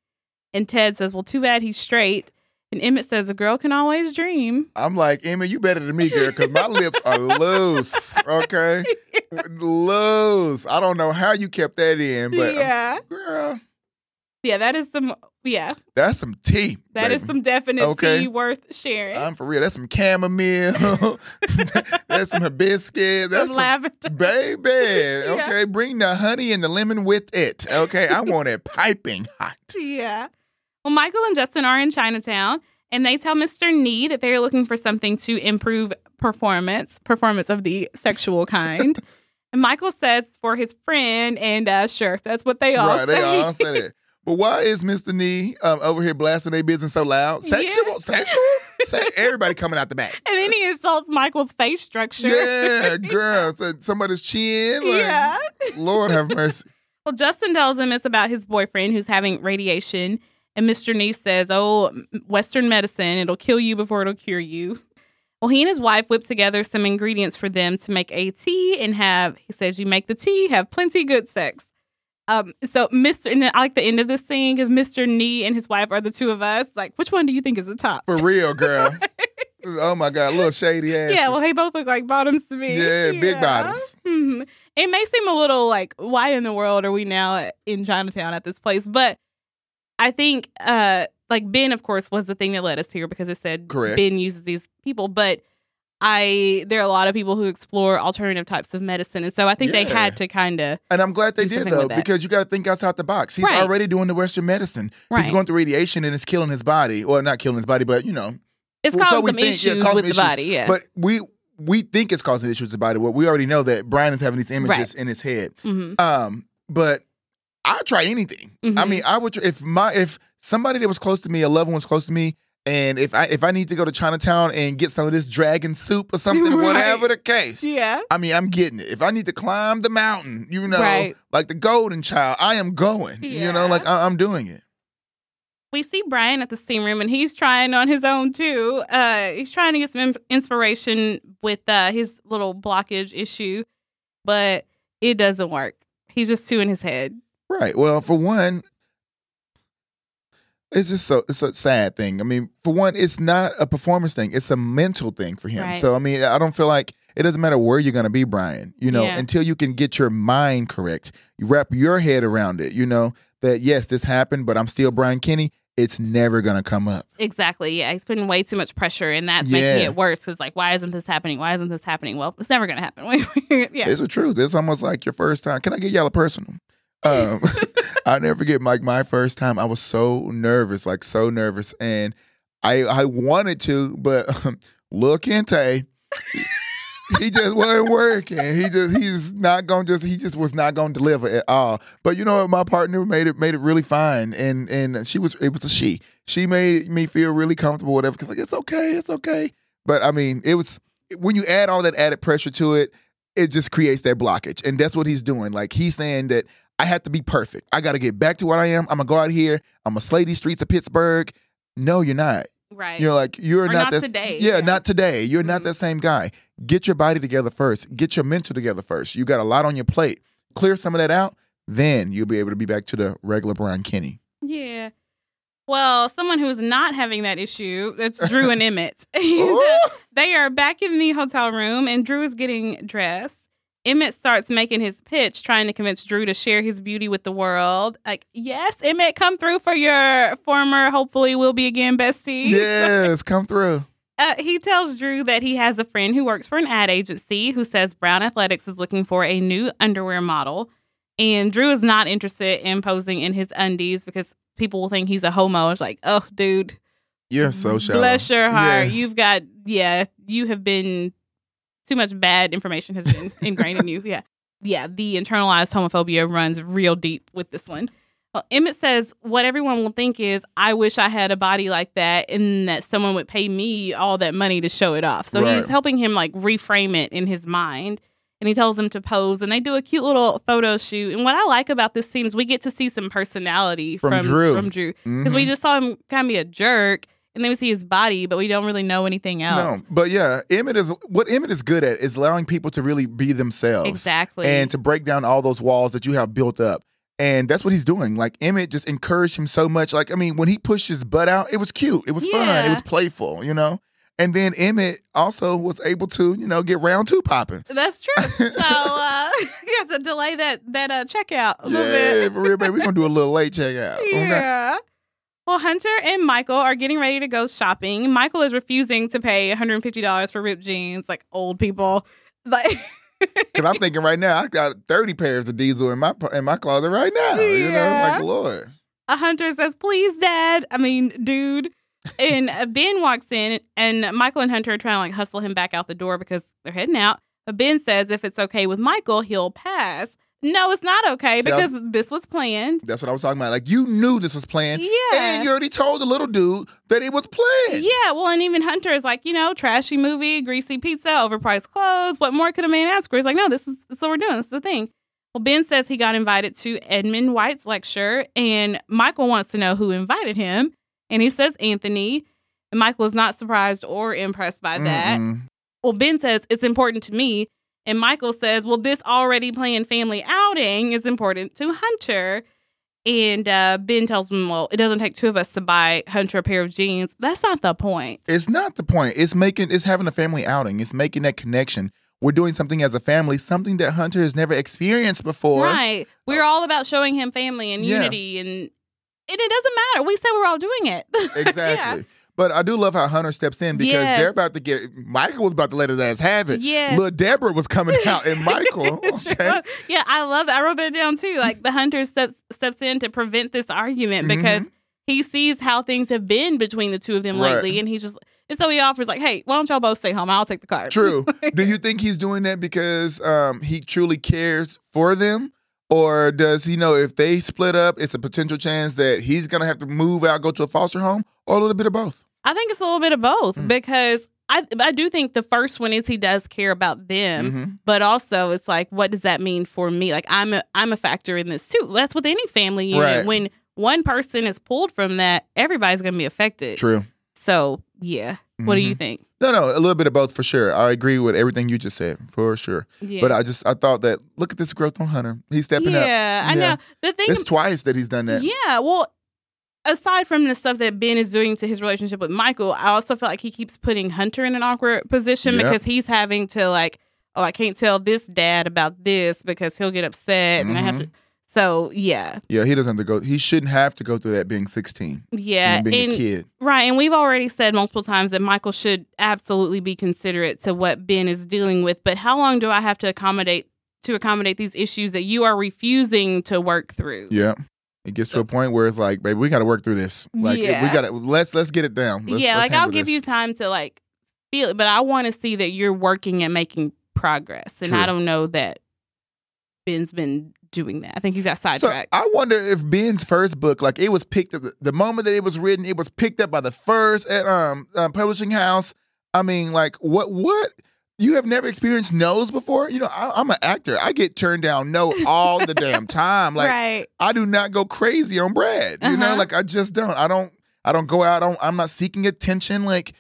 And Ted says, "Well, too bad he's straight." And Emmett says, "A girl can always dream." I'm like, Emma, you better than me, girl, because my lips are loose. Okay. loose. I don't know how you kept that in, but um, yeah, girl, yeah, that is some, yeah, that's some tea. that is baby. some definite Okay. tea worth sharing. I'm for real. That's some chamomile. that's some hibiscus. That's some some lavender. baby. Okay, bring the honey and the lemon with it. Okay, I want it piping hot. Yeah. Well, Michael and Justin are in Chinatown, and they tell Mr. Nee that they're looking for something to improve performance, performance of the sexual kind. and Michael says for his friend, and uh, sure, that's what they all right, say. they all said it. But why is Mr. Nee um, over here blasting their business so loud? Yeah. Sexual, sexual. Se- everybody coming out the back. and then he insults Michael's face structure. Yeah, girl. So somebody's chin. Like, yeah. Lord have mercy. Well, Justin tells him it's about his boyfriend who's having radiation. And Mr. Nee says, Oh, Western medicine, it'll kill you before it'll cure you. Well, he and his wife whip together some ingredients for them to make a tea and have, he says, you make the tea, have plenty good sex. Um, so Mr. and then I like the end of this scene because Mr. Nee and his wife are the two of us. Like, which one do you think is the top? For real, girl. oh my God, little shady ass. Yeah, well, they both look like bottoms to me. Yeah, big bottoms. Mhm. It may seem a little like, why in the world are we now in Chinatown at this place? But I think, uh, like Ben, of course, was the thing that led us here because it said Correct. Ben uses these people, but. I there are a lot of people who explore alternative types of medicine, and so I think they had to kind of And I'm glad they did though, because you got to think outside the box. He's Right. already doing the Western medicine. right. He's going through radiation and it's killing his body, or not killing his body, but you know. it's well, so causing we some think- yeah, issues causing with the body. Yeah, But we we think it's causing issues with the body. Well, we already know that Brian is having these images in his head. hmm Um, but I'll try anything. I Mhm. mean, I would if my if somebody that was close to me, a loved one's close to me, and if I if I need to go to Chinatown and get some of this dragon soup or something, Right. whatever the case. yeah, I mean, I'm getting it. If I need to climb the mountain, you know, Right. like the golden child, I am going. You know, like I, I'm doing it. we see Brian at the steam room, and he's trying on his own too. Uh, he's trying to get some in- inspiration with uh, his little blockage issue, but it doesn't work. he's just too in his head. Right. Well, for one, it's just so it's a sad thing. I mean, for one, it's not a performance thing; it's a mental thing for him. Right. So, I mean, I don't feel like it doesn't matter where you're going to be, Brian. You know, Yeah. until you can get your mind correct, you wrap your head around it. You know that yes, this happened, but I'm still Brian Kinney. It's never going to come up. Exactly. Yeah, he's putting way too much pressure, and that's Yeah. making it worse. Because like, why isn't this happening? Why isn't this happening? Well, it's never gonna happen. yeah. It's the truth. It's almost like your first time. Can I get y'all a personal? Um, I'll never forget like my first time. I was so nervous, like so nervous, and I I wanted to, but um, Lil Kente, he, he just wasn't working. He just he's not gonna just he just was not gonna deliver at all. But you know what? My partner made it made it really fine, and and she was it was a she. She made me feel really comfortable, whatever. Cause like it's okay, it's okay. But I mean, it was when you add all that added pressure to it, it just creates that blockage. And that's what he's doing. Like he's saying that I have to be perfect. I got to get back to what I am. I'm gonna go out here. I'm gonna slay these streets of Pittsburgh. No, you're not. Right. You're like you're not, not that. today, Yeah, yeah. not today. You're not Mhm. that same guy. Get your body together first. Get your mental together first. You got a lot on your plate. Clear some of that out. Then you'll be able to be back to the regular Brian Kinney. Yeah. Well, someone who's not having that issue, that's Drew and Emmett. And, uh, they are back in the hotel room, and Drew is getting dressed. Emmett starts making his pitch, trying to convince Drew to share his beauty with the world. Like, yes, Emmett, come through for your former, hopefully will be again bestie. yes, come through. Uh, he tells Drew that he has a friend who works for an ad agency who says Brown Athletics is looking for a new underwear model. And Drew is not interested in posing in his undies because people will think he's a homo. It's like, oh, dude, You're so shallow. bless your heart. Yes. You've got, yeah, you have been, too much bad information has been ingrained in you. Yeah. Yeah. The internalized homophobia runs real deep with this one. Well, Emmett says what everyone will think is, I wish I had a body like that and that someone would pay me all that money to show it off. So he's helping him like reframe it in his mind. And he tells him to pose and they do a cute little photo shoot. And what I like about this scene is we get to see some personality From from, Drew. From Drew. Because we Mhm. just saw him kind of be a jerk and then we see his body, but we don't really know anything else. No, but yeah, Emmett is what Emmett is good at is allowing people to really be themselves. Exactly. and to break down all those walls that you have built up. And that's what he's doing. Like Emmett just encouraged him so much. Like, I mean, when he pushed his butt out, it was cute. It was fun. It was playful, you know? And then Emmett also was able to, you know, get round two popping. That's true. So uh, you have to delay that that uh, checkout a little Yeah, bit. for real, baby. We're gonna do a little late checkout. Okay? Yeah. Well, Hunter and Michael are getting ready to go shopping. Michael is refusing to pay $150 for ripped jeans, like old people. Like, Cause I'm thinking right now, I got 30 pairs of diesel in my in my closet right now. You know, Yeah. like Lord. a Hunter says, "Please, Dad." I mean, dude. And Ben walks in, and Michael and Hunter are trying to like hustle him back out the door because they're heading out. But Ben says if it's okay with Michael, he'll pass. No, it's not okay See, because this was planned. That's what I was talking about. Like you knew this was planned. Yeah. And you already told the little dude that it was planned. Yeah, well, and even Hunter is like, you know, trashy movie, greasy pizza, overpriced clothes. What more could a man ask for? He's like, no, this is what we're doing. This is the thing. Well, Ben says he got invited to Edmund White's lecture, and Michael wants to know who invited him, and he says Anthony. And Michael is not surprised or impressed by that. Mm-mm. Well, Ben says it's important to me, and Michael says, well, this already planned family outing is important to Hunter. And uh, Ben tells him, well, it doesn't take two of us to buy Hunter a pair of jeans. That's not the point. It's not the point. It's making it's having a family outing. It's making that connection. We're doing something as a family, something that Hunter has never experienced before. Right. We're all about showing him family and Yeah. unity and and it doesn't matter. We said we're all doing it. Exactly. But I do love how Hunter steps in because Yes. they're about to get Michael was about to let his ass have it. Yeah. Little Deborah was coming out and Michael. Okay. was. Yeah, I love that. I wrote that down too. Like the hunter steps steps in to prevent this argument because he sees how things have been between the two of them Mm-hmm. Right. lately, and he's just and so he offers like, "Hey, why don't y'all both stay home? I'll take the car." True. Do you think he's doing that because um, he truly cares for them? Or does he know if they split up, it's a potential chance that he's going to have to move out, go to a foster home, or a little bit of both? I think it's a little bit of both Mm. because I I do think the first one is he does care about them, Mhm. but also it's like, what does that mean for me? Like I'm a I'm a factor in this too. That's with any family unit. Right. When one person is pulled from that, everybody's gonna be affected. True. So yeah, what do you Mhm. think? No, no, a little bit of both for sure. I agree with everything you just said for sure. Yeah. But I just I thought that look at this growth on Hunter. He's stepping up. yeah, I know. The thing It's twice that he's done that. Yeah, well, aside from the stuff that Ben is doing to his relationship with Michael, I also feel like he keeps putting Hunter in an awkward position Yep. because he's having to like, oh, I can't tell this dad about this because he'll get upset, and I have to. Mm-hmm. So yeah, Yeah, he doesn't have to go. He shouldn't have to go through that being 16 yeah, being and a kid. right, and we've already said multiple times that Michael should absolutely be considerate to what Ben is dealing with. But how long do I have to accommodate to accommodate these issues that you are refusing to work through? Yeah. It gets to a point where it's like, baby, we got to work through this. Like it- we got to let's let's get it down. Let's- yeah, let's like I'll give this. you time to like feel it, but I want to see that you're working and making progress, and True. I don't know that Ben's been doing that. I think he's got So sidetracked. I wonder if Ben's first book, like it was picked up the moment that it was written, it was picked up by the first at um uh, publishing house. I mean, like what what you have never experienced no's before? You know, I, I'm an actor. I get turned down no all the damn time. Like right. I do not go crazy on Brad. You know, Uh-huh. like I just don't. I don't. I don't go out. I don't, I'm not seeking attention. Like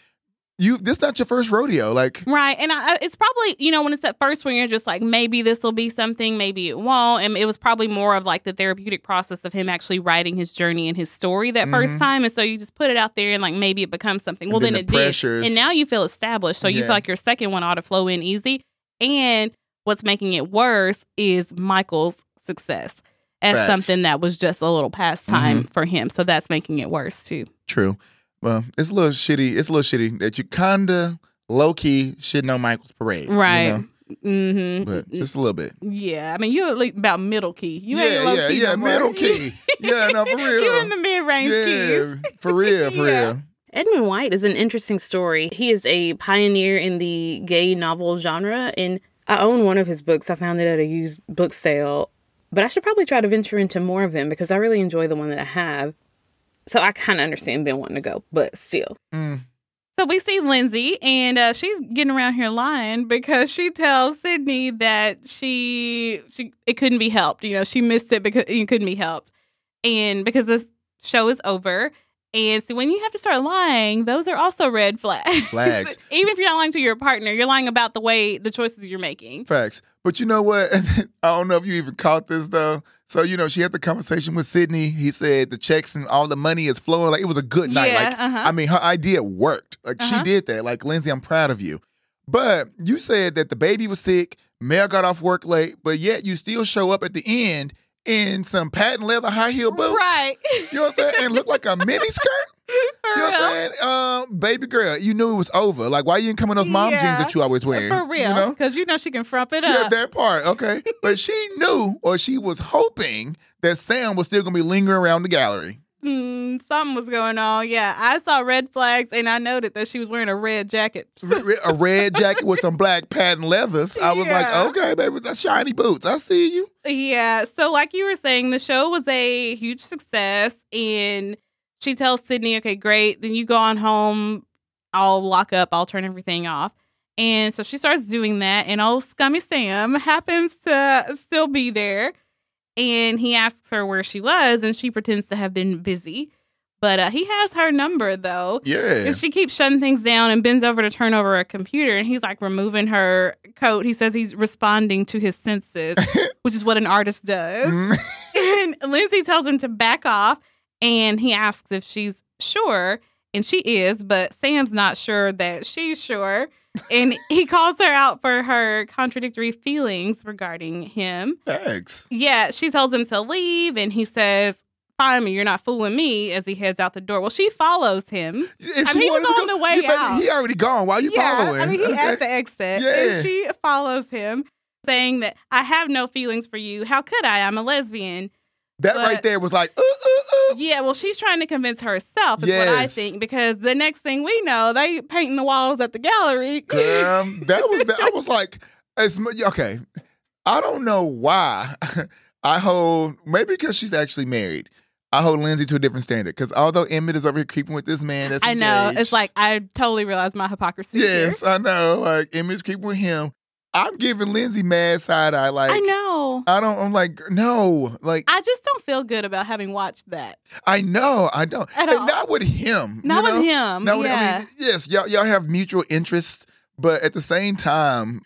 you, this not your first rodeo. Like Right. And I, it's probably, you know, when it's at first when you're just like, maybe this will be something, maybe it won't. And it was probably more of like the therapeutic process of him actually writing his journey and his story that first Mhm. time. And so you just put it out there and like maybe it becomes something. Well, And then then, the it pressures- did. And now you feel established. So you Yeah. feel like your second one ought to flow in easy. And what's making it worse is Michael's success as Facts. something that was just a little pastime for him. So that's making it worse too. true. Well, it's a little shitty. It's a little shitty that you kinda low key shitting on Michael's parade. you Right. know? Mm-hmm. But just a little bit. Yeah, I mean, you're at least about middle key. You ain't yeah, low yeah, key yeah. no more. Middle key. Yeah, no, for real. you in the mid range keys. yeah, for real, for Yeah. real. Edmund White is an interesting story. He is a pioneer in the gay novel genre, and I own one of his books. I found it at a used book sale, but I should probably try to venture into more of them because I really enjoy the one that I have. So I kind of understand Ben wanting to go, but still. Mm. So we see Lindsay, and uh, she's getting around here lying because she tells Sydney that she she it couldn't be helped. You know, she missed it because it couldn't be helped, and because this show is over. And so when you have to start lying, those are also red flags. Flags. Even if you're not lying to your partner, you're lying about the way the choices you're making. Facts. But you know what? I don't know if you even caught this though. So you know, she had the conversation with Sydney. He said the checks and all the money is flowing. Like it was a good night. Yeah, like uh-huh. I mean, her idea worked. Like she Uh-huh. did that. Like Lindsay, I'm proud of you. But you said that the baby was sick. Mel got off work late, but yet you still show up at the end in some patent leather high heel boots. Right. You know what I'm saying? And look like a mini skirt. For You know what. I'm saying? Um, baby girl, you knew it was over. Like, why you didn't come in those mom Yeah. jeans that you always wear? For real. You know? Because you know she can frump it up. Yeah, that part. Okay. but she knew or she was hoping that Sam was still gonna be lingering around the gallery. Hmm, something was going on. Yeah, I saw red flags and I noted that she was wearing a red jacket. A red jacket with some black patent leathers. I was Yeah. like, okay, baby, that's shiny boots. I see you. yeah, so like you were saying, the show was a huge success, and she tells Sydney, "Okay, great. Then you go on home. I'll lock up. I'll turn everything off." And so she starts doing that, and old scummy Sam happens to still be there, and he asks her where she was, and she pretends to have been busy. But uh, he has her number though, Yeah. And she keeps shutting things down and bends over to turn over a computer and he's like removing her coat. He says he's responding to his senses, which is what an artist does. Mm. And Lindsay tells him to back off and he asks if she's sure. And she is, but Sam's not sure that she's sure. And he calls her out for her contradictory feelings regarding him. Thanks. Yeah, she tells him to leave and he says, Fine me, you're not fooling me as he heads out the door. Well, she follows him. If I mean, he was on go- the way out. He already gone. Why are you yeah, following? I mean, he Okay. at the exit. Yeah. And she follows him, saying that I have no feelings for you. How could I? I'm a lesbian. That but- right there was like, uh, uh, uh. Yeah, well, she's trying to convince herself, is what I think, because the next thing we know, they painting the walls at the gallery. Girl, that was the, I was like, it's, okay. I don't know why I hold maybe because she's actually married. I hold Lindsay to a different standard because although Emmett is over here creeping with this man, that's I know. It's like, I totally realize my hypocrisy. here. yes, I know. Like Emmett's creeping with him. I'm giving Lindsay mad side eye. Like I know. Know. I don't. I'm like, no. Like, I just don't feel good about having watched that. I know. I don't. At and all. not with him. Not you with him. Not with, yeah. I mean, yes, y'all, y'all have mutual interests, but at the same time,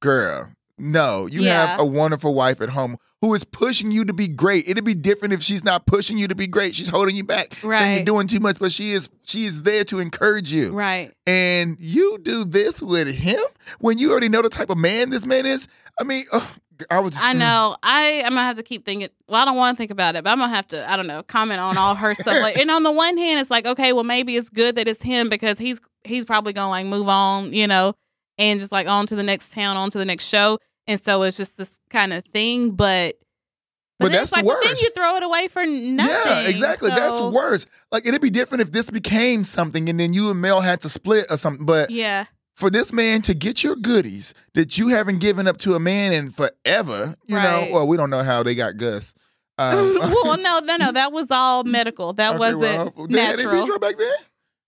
girl, no, you Yeah. have a wonderful wife at home who is pushing you to be great. It'd be different if she's not pushing you to be great. She's holding you back, saying you're doing too much, but she is she is there to encourage you. right. And you do this with him when you already know the type of man this man is. I mean, ugh, I was. Just, I know. I I'm gonna have to keep thinking. Well, I don't want to think about it, but I'm gonna have to. I don't know. Comment on all her stuff. Like, and on the one hand, it's like, okay, well, maybe it's good that it's him because he's he's probably gonna like move on, you know, and just like on to the next town, on to the next show, and so it's just this kind of thing. But But then that's like, But then you throw it away for nothing. Yeah, exactly. That's worse. Like it'd be different if this became something and then you and Mel had to split or something. But Yeah. For this man to get your goodies that you haven't given up to a man in forever, you Right. know, well, we don't know how they got Gus. Um, well, no, no, no. That was all medical. That okay, wasn't well, they had in natural. vitro back then.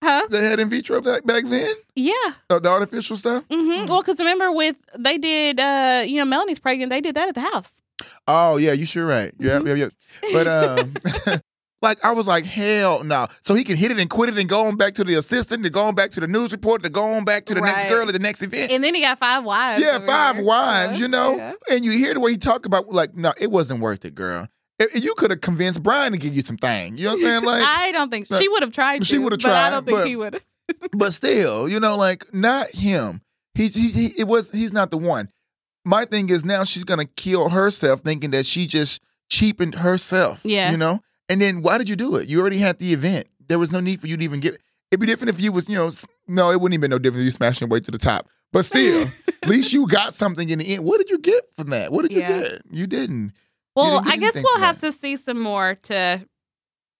Huh? They had in vitro back back then. Yeah. Uh, the artificial stuff. Mm-hmm. Well, because remember, with they did, uh, you know, Melanie's pregnant. They did that at the house. Oh yeah, you sure right. Yeah, Mhm. yeah, yeah. But um, like I was like, hell no. So he can hit it and quit it and go on back to the assistant, to go on back to the news report, to go on back to the next girl at the next event. And then he got five wives. yeah, five wives, you know. yeah. And you hear the way he talk about like, no, it wasn't worth it, girl. If- You could have convinced Brian to give you some thing. You know what I'm saying? Like, I don't think she would have tried. She would've but I don't think but- he would have. but still, you know, like not him. He, he, he it was he's not the one. My thing is now she's gonna kill herself thinking that she just cheapened herself. Yeah. You know? And then why did you do it? You already had the event. There was no need for you to even get it'd be different if you was, you know, no, it wouldn't even been no different if you smashing your way to the top. But still, at least you got something in the end. What did you get from that? What did you Yeah. get? You didn't. Well, didn't I guess we'll have that. to see some more to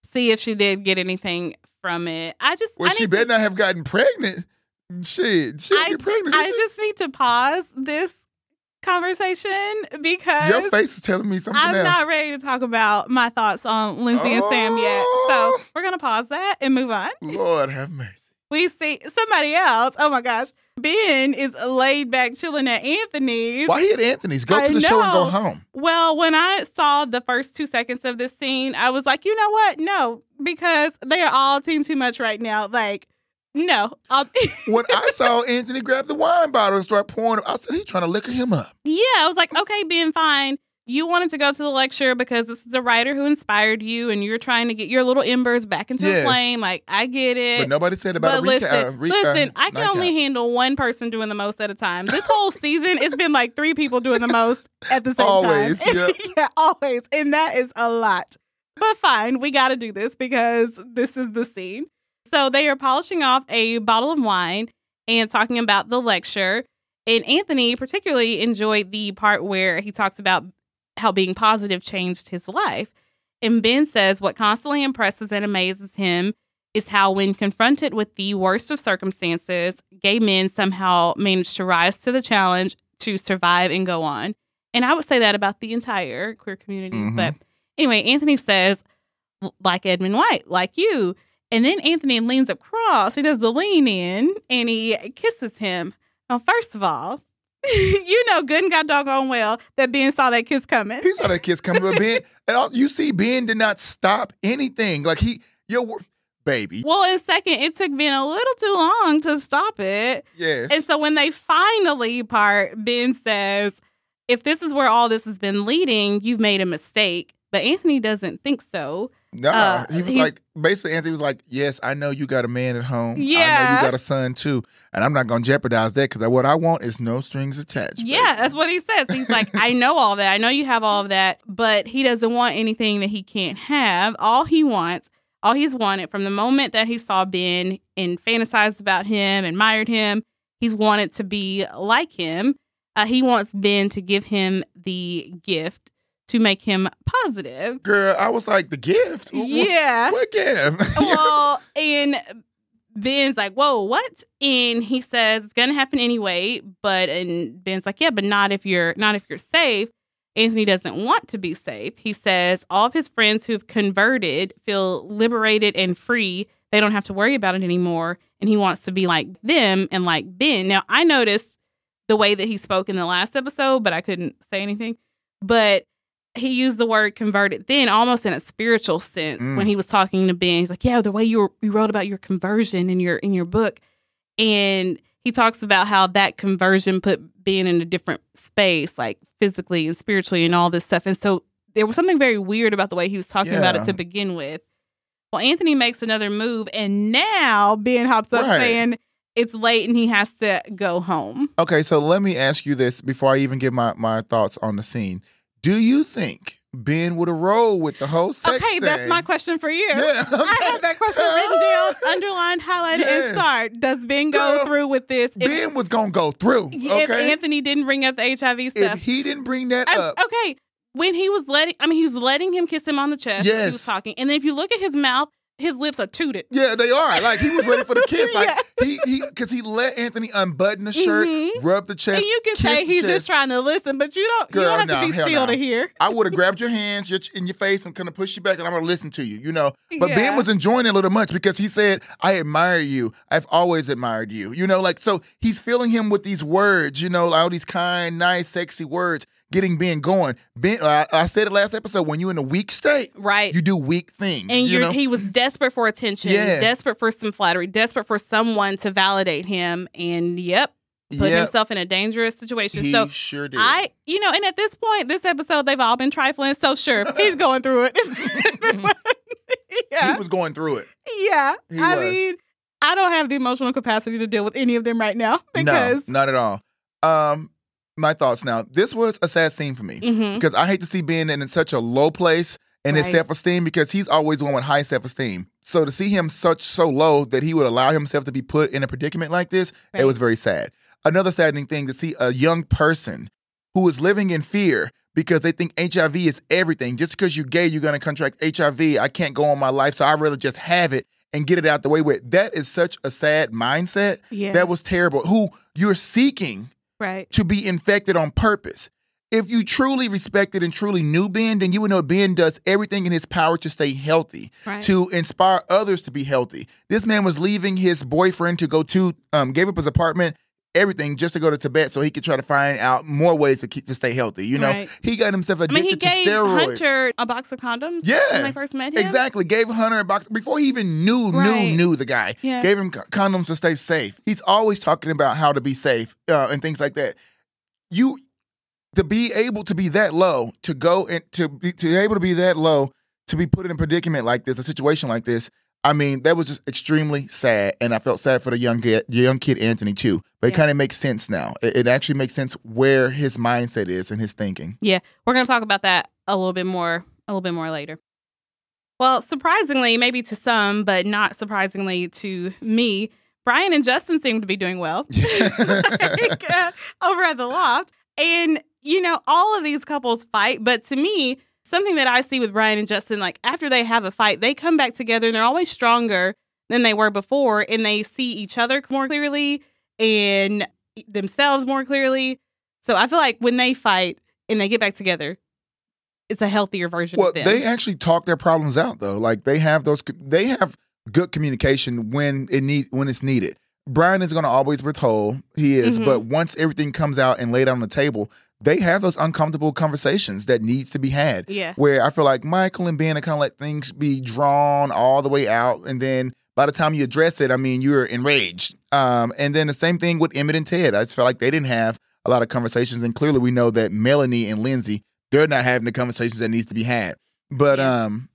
see if she did get anything from it. I just, Well, I she better to, not have gotten pregnant. Shit, she'll I, get pregnant. I she? just need to pause this conversation because Your face is telling me something I'm else. not ready to talk about my thoughts on Lindsay and Sam yet. So Oh. we're gonna pause that and move on. Lord have mercy. We see somebody else. Oh my gosh. Ben is laid back chilling at Anthony's. Why he at Anthony's? Go I to the show and go home. Well, when I saw the first two seconds of this scene, I was like, you know what? No, because they are all team too much right now. Like, no. I'll- When I saw Anthony grab the wine bottle and start pouring, I said he's trying to liquor him up. yeah, I was like, okay, Ben, fine. You wanted to go to the lecture because this is a writer who inspired you, and you're trying to get your little embers back into Yes. the flame. Like, I get it. But nobody said about But a listen, recap. Uh, re- listen, uh, I can only handle one person doing the most at a time. This whole season, it's been like three people doing the most at the same Always, time. yep. yeah, always. And that is a lot. But fine, we got to do this because this is the scene. So they are polishing off a bottle of wine and talking about the lecture. And Anthony particularly enjoyed the part where he talks about how being positive changed his life. And Ben says what constantly impresses and amazes him is how, when confronted with the worst of circumstances, gay men somehow manage to rise to the challenge to survive and go on. And I would say that about the entire queer community. Mhm. But anyway, Anthony says, like Edmund White, like you. And then Anthony leans across, he does the lean in, and he kisses him. Now, first of all, you know good and got doggone well that Ben saw that kiss coming. He saw that kiss coming, but Ben, and all, you see, Ben did not stop anything. Like he, your baby, Well, in second, it took Ben a little too long to stop it. yes. And so when they finally part, Ben says, if this is where all this has been leading, you've made a mistake. But Anthony doesn't think so. Nah, uh, he was like, basically, Anthony was like, yes, I know you got a man at home. I know Yeah. you got a son too, and I'm not gonna jeopardize that because what I want is no strings attached. Yeah, baby. that's what he says. He's like, I know all that. I know you have all of that, but he doesn't want anything that he can't have. All he wants, all he's wanted from the moment that he saw Ben and fantasized about him, admired him, he's wanted to be like him. Uh, he wants Ben to give him the gift to make him positive. Girl, I was like, the gift. Yeah. What gift? well, and Ben's like, "Whoa, what?" And he says it's gonna happen anyway. But and Ben's like, "Yeah, but not if you're not if you're safe." Anthony doesn't want to be safe. He says all of his friends who've converted feel liberated and free. They don't have to worry about it anymore. And he wants to be like them and like Ben. Now, I noticed the way that he spoke in the last episode, but I couldn't say anything. but he used the word converted then almost in a spiritual sense Mm. when he was talking to Ben. He's like, "Yeah, the way you were, you wrote about your conversion in your in your book," and he talks about how that conversion put Ben in a different space, like physically and spiritually, and all this stuff. And so there was something very weird about the way he was talking about it to begin with. Well, Anthony makes another move, and now Ben hops up Right. saying it's late and he has to go home. Okay, so let me ask you this before I even give my, my thoughts on the scene. Do you think Ben would have rolled with the whole sex okay, that's my question for you. Yeah, I have that question written down, underlined, highlighted, Yes. and starred. Does Ben go Girl, through with this? If, Ben was gonna go through. if Anthony didn't bring up the HIV stuff, if he didn't bring that I'm- up, okay. When he was letting, I mean, he was letting him kiss him on the chest. as He was talking, and then if you look at his mouth, his lips are tooted. yeah, they are. Like he was ready for the kiss. Like Yeah. he he because he let Anthony unbutton the shirt, Mhm. rub the chest. And you can say he's chest. just trying to listen, but you don't. you Girl, don't have no, to be still no. to hear. I would have grabbed your hands your, in your face and kind of pushed you back, and I'm gonna listen to you, you know. But Yeah. Ben was enjoying it a little much because he said, "I admire you. I've always admired you." You know, like so he's filling him with these words, you know, all these kind, nice, sexy words, getting Ben going. Ben, I, I said it last episode. When you're in a weak state, Right. you do weak things. and you know? he was desperate for attention, Yeah. desperate for some flattery, desperate for someone to validate him, and yep, put yeah, himself in a dangerous situation. he so sure did. I, you know, and at this point, this episode, they've all been trifling. So sure, he's going through it. yeah, he was going through it. yeah. he I was. mean, I don't have the emotional capacity to deal with any of them right now because. no, not at all. Um, my thoughts now. This was a sad scene for me. Mhm. because I hate to see Ben in such a low place in his self esteem because he's always one with high self esteem. So to see him such so low that he would allow himself to be put in a predicament like this, Right. it was very sad. Another saddening thing to see a young person who is living in fear because they think HIV is everything. Just because you're gay, you're gonna contract HIV. I can't go on my life, so I'd rather just have it and get it out the way with. That is such a sad mindset. Yeah. That was terrible. Who you're seeking right. to be infected on purpose. If you truly respected and truly knew Ben, then you would know Ben does everything in his power to stay healthy, Right. to inspire others to be healthy. This man was leaving his boyfriend to go to, um, gave up his apartment, everything just to go to Tibet so he could try to find out more ways to keep to stay healthy. You know, Right. he got himself I addicted mean, he to gave steroids. Hunter a box of condoms Yeah. when I first met him. Exactly. Gave Hunter a box before he even knew, Right. knew, knew the guy. Yeah. Gave him condoms to stay safe. He's always talking about how to be safe uh, and things like that. You to be able to be that low, to go and to be to be able to be that low, to be put in a predicament like this, a situation like this. I mean, that was just extremely sad, and I felt sad for the young kid, young kid Anthony too. But it kind of makes sense now. It, it actually makes sense where his mindset is and his thinking. Yeah, we're going to talk about that a little bit more a little bit more later. Well, surprisingly, maybe to some, but not surprisingly to me, Brian and Justin seem to be doing well like, uh, over at the loft. And you know, all of these couples fight, but to me, something that I see with Brian and Justin, like after they have a fight, they come back together and they're always stronger than they were before, and they see each other more clearly and themselves more clearly. So I feel like when they fight and they get back together, it's a healthier version Well, of them. they actually talk their problems out though. Like they have those, they have good communication when it need when it's needed. Brian is going to always withhold. He is, Mhm. but once everything comes out and laid on the table, they have those uncomfortable conversations that needs to be had. yeah. Where I feel like Michael and Ben are kind of let things be drawn all the way out, and then by the time you address it, I mean you're enraged. Um, and then the same thing with Emmett and Ted. I just felt like they didn't have a lot of conversations, and clearly we know that Melanie and Lindsay they're not having the conversations that needs to be had. But Yeah. um,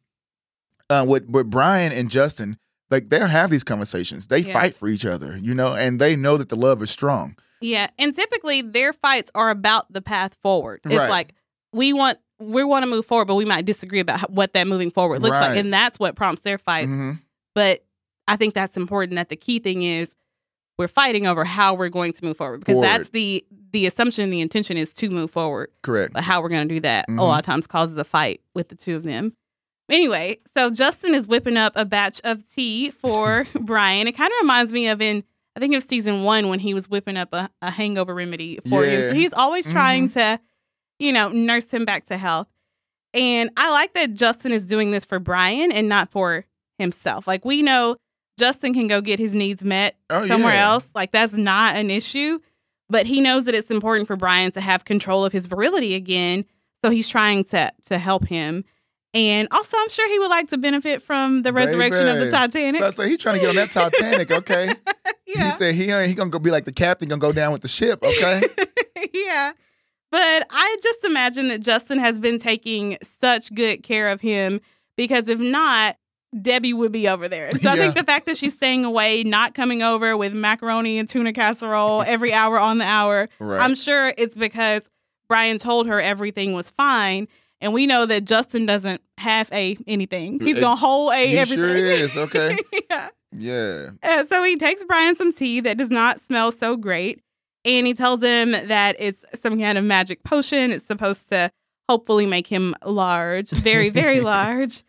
uh, with with Brian and Justin, like they'll have these conversations. They Yeah. fight for each other, you know, and they know that the love is strong. Yeah, and typically their fights are about the path forward. It's Right. like we want we want to move forward, but we might disagree about what that moving forward looks like, and that's what prompts their fights. Mhm. But I think that's important. That the key thing is we're fighting over how we're going to move forward because Forward. that's the the assumption, the intention is to move forward. Correct. But how we're going to do that Mhm. a lot of times causes a fight with the two of them. Anyway, so Justin is whipping up a batch of tea for Brian. It kind of reminds me of in I think it was season one when he was whipping up a, a hangover remedy for him. Yeah. So he's always mm-hmm. trying to, you know, nurse him back to health. And I like that Justin is doing this for Brian and not for himself. Like we know Justin can go get his needs met Oh, somewhere yeah. else. Like that's not an issue. But he knows that it's important for Brian to have control of his virility again. So he's trying to to help him. And also, I'm sure he would like to benefit from the resurrection of the Titanic. So, he's trying to get on that Titanic, okay? yeah. He said he ain't he gonna go be like the captain, gonna go down with the ship, okay? yeah. But I just imagine that Justin has been taking such good care of him because if not, Debbie would be over there. So I think the fact that she's staying away, not coming over with macaroni and tuna casserole every hour on the hour, Right. I'm sure it's because Brian told her everything was fine. And we know that Justin doesn't half a anything. He's gonna whole a he everything. sure is, okay? yeah. Yeah. Uh, so he takes Brian some tea that does not smell so great. And he tells him that it's some kind of magic potion. It's supposed to hopefully make him large, very, very large.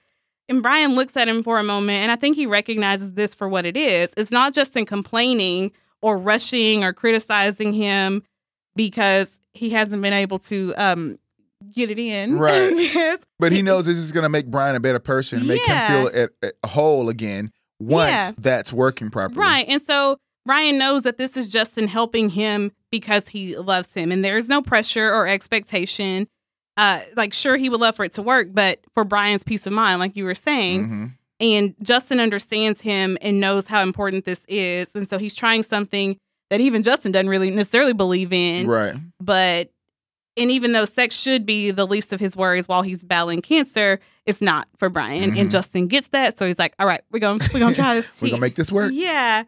And Brian looks at him for a moment, and I think he recognizes this for what it is. It's not just in complaining or rushing or criticizing him because he hasn't been able to um, get it in. Right. Because But he knows this is gonna make Brian a better person, make Yeah. him feel at, at whole again once Yeah. that's working properly. Right. And so Brian knows that this is Justin helping him because he loves him and there's no pressure or expectation. Uh like sure he would love for it to work, but for Brian's peace of mind, like you were saying. Mhm. And Justin understands him and knows how important this is. And so he's trying something that even Justin doesn't really necessarily believe in. Right. But and even though sex should be the least of his worries while he's battling cancer, it's not for Brian. Mhm. And Justin gets that. So he's like, all right, we're gonna we're gonna try this. We're gonna make this work. Yeah.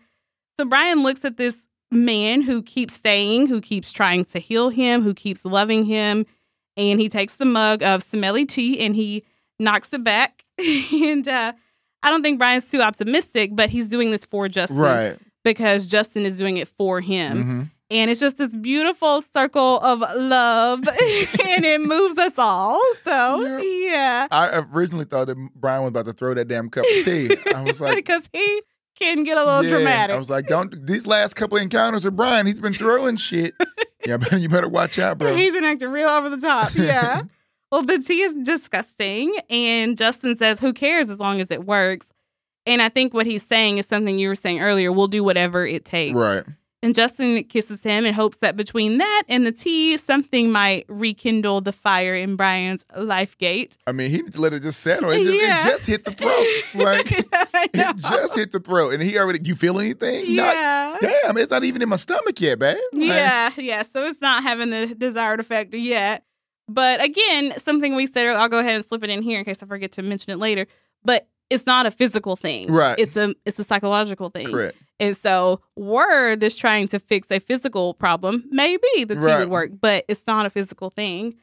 So Brian looks at this man who keeps staying, who keeps trying to heal him, who keeps loving him, and he takes the mug of smelly tea and he knocks it back. and uh, I don't think Brian's too optimistic, but he's doing this for Justin Right. because Justin is doing it for him. hmm And it's just this beautiful circle of love and it moves us all. So, yeah. I originally thought that Brian was about to throw that damn cup of tea. I was like, because he can get a little yeah. dramatic. I was like, don't. These last couple encounters with Brian, he's been throwing shit. yeah, but you better watch out, bro. He's been acting real over the top. Yeah. well, the tea is disgusting. And Justin says, who cares as long as it works? And I think what he's saying is something you were saying earlier. We'll do whatever it takes. right. And Justin kisses him and hopes that between that and the tea, something might rekindle the fire in Brian's life gate. I mean, he let it just settle. It just, Yeah. it just hit the throat. Like it just hit the throat, and he already. You feel anything? yeah. Not, damn, it's not even in my stomach yet, babe. Like, Yeah, yeah. So it's not having the desired effect yet. But again, something we said, I'll go ahead and slip it in here in case I forget to mention it later. But it's not a physical thing. Right. It's a it's a psychological thing. Correct. And so were this trying to fix a physical problem, maybe the tea Right. would work, but it's not a physical thing.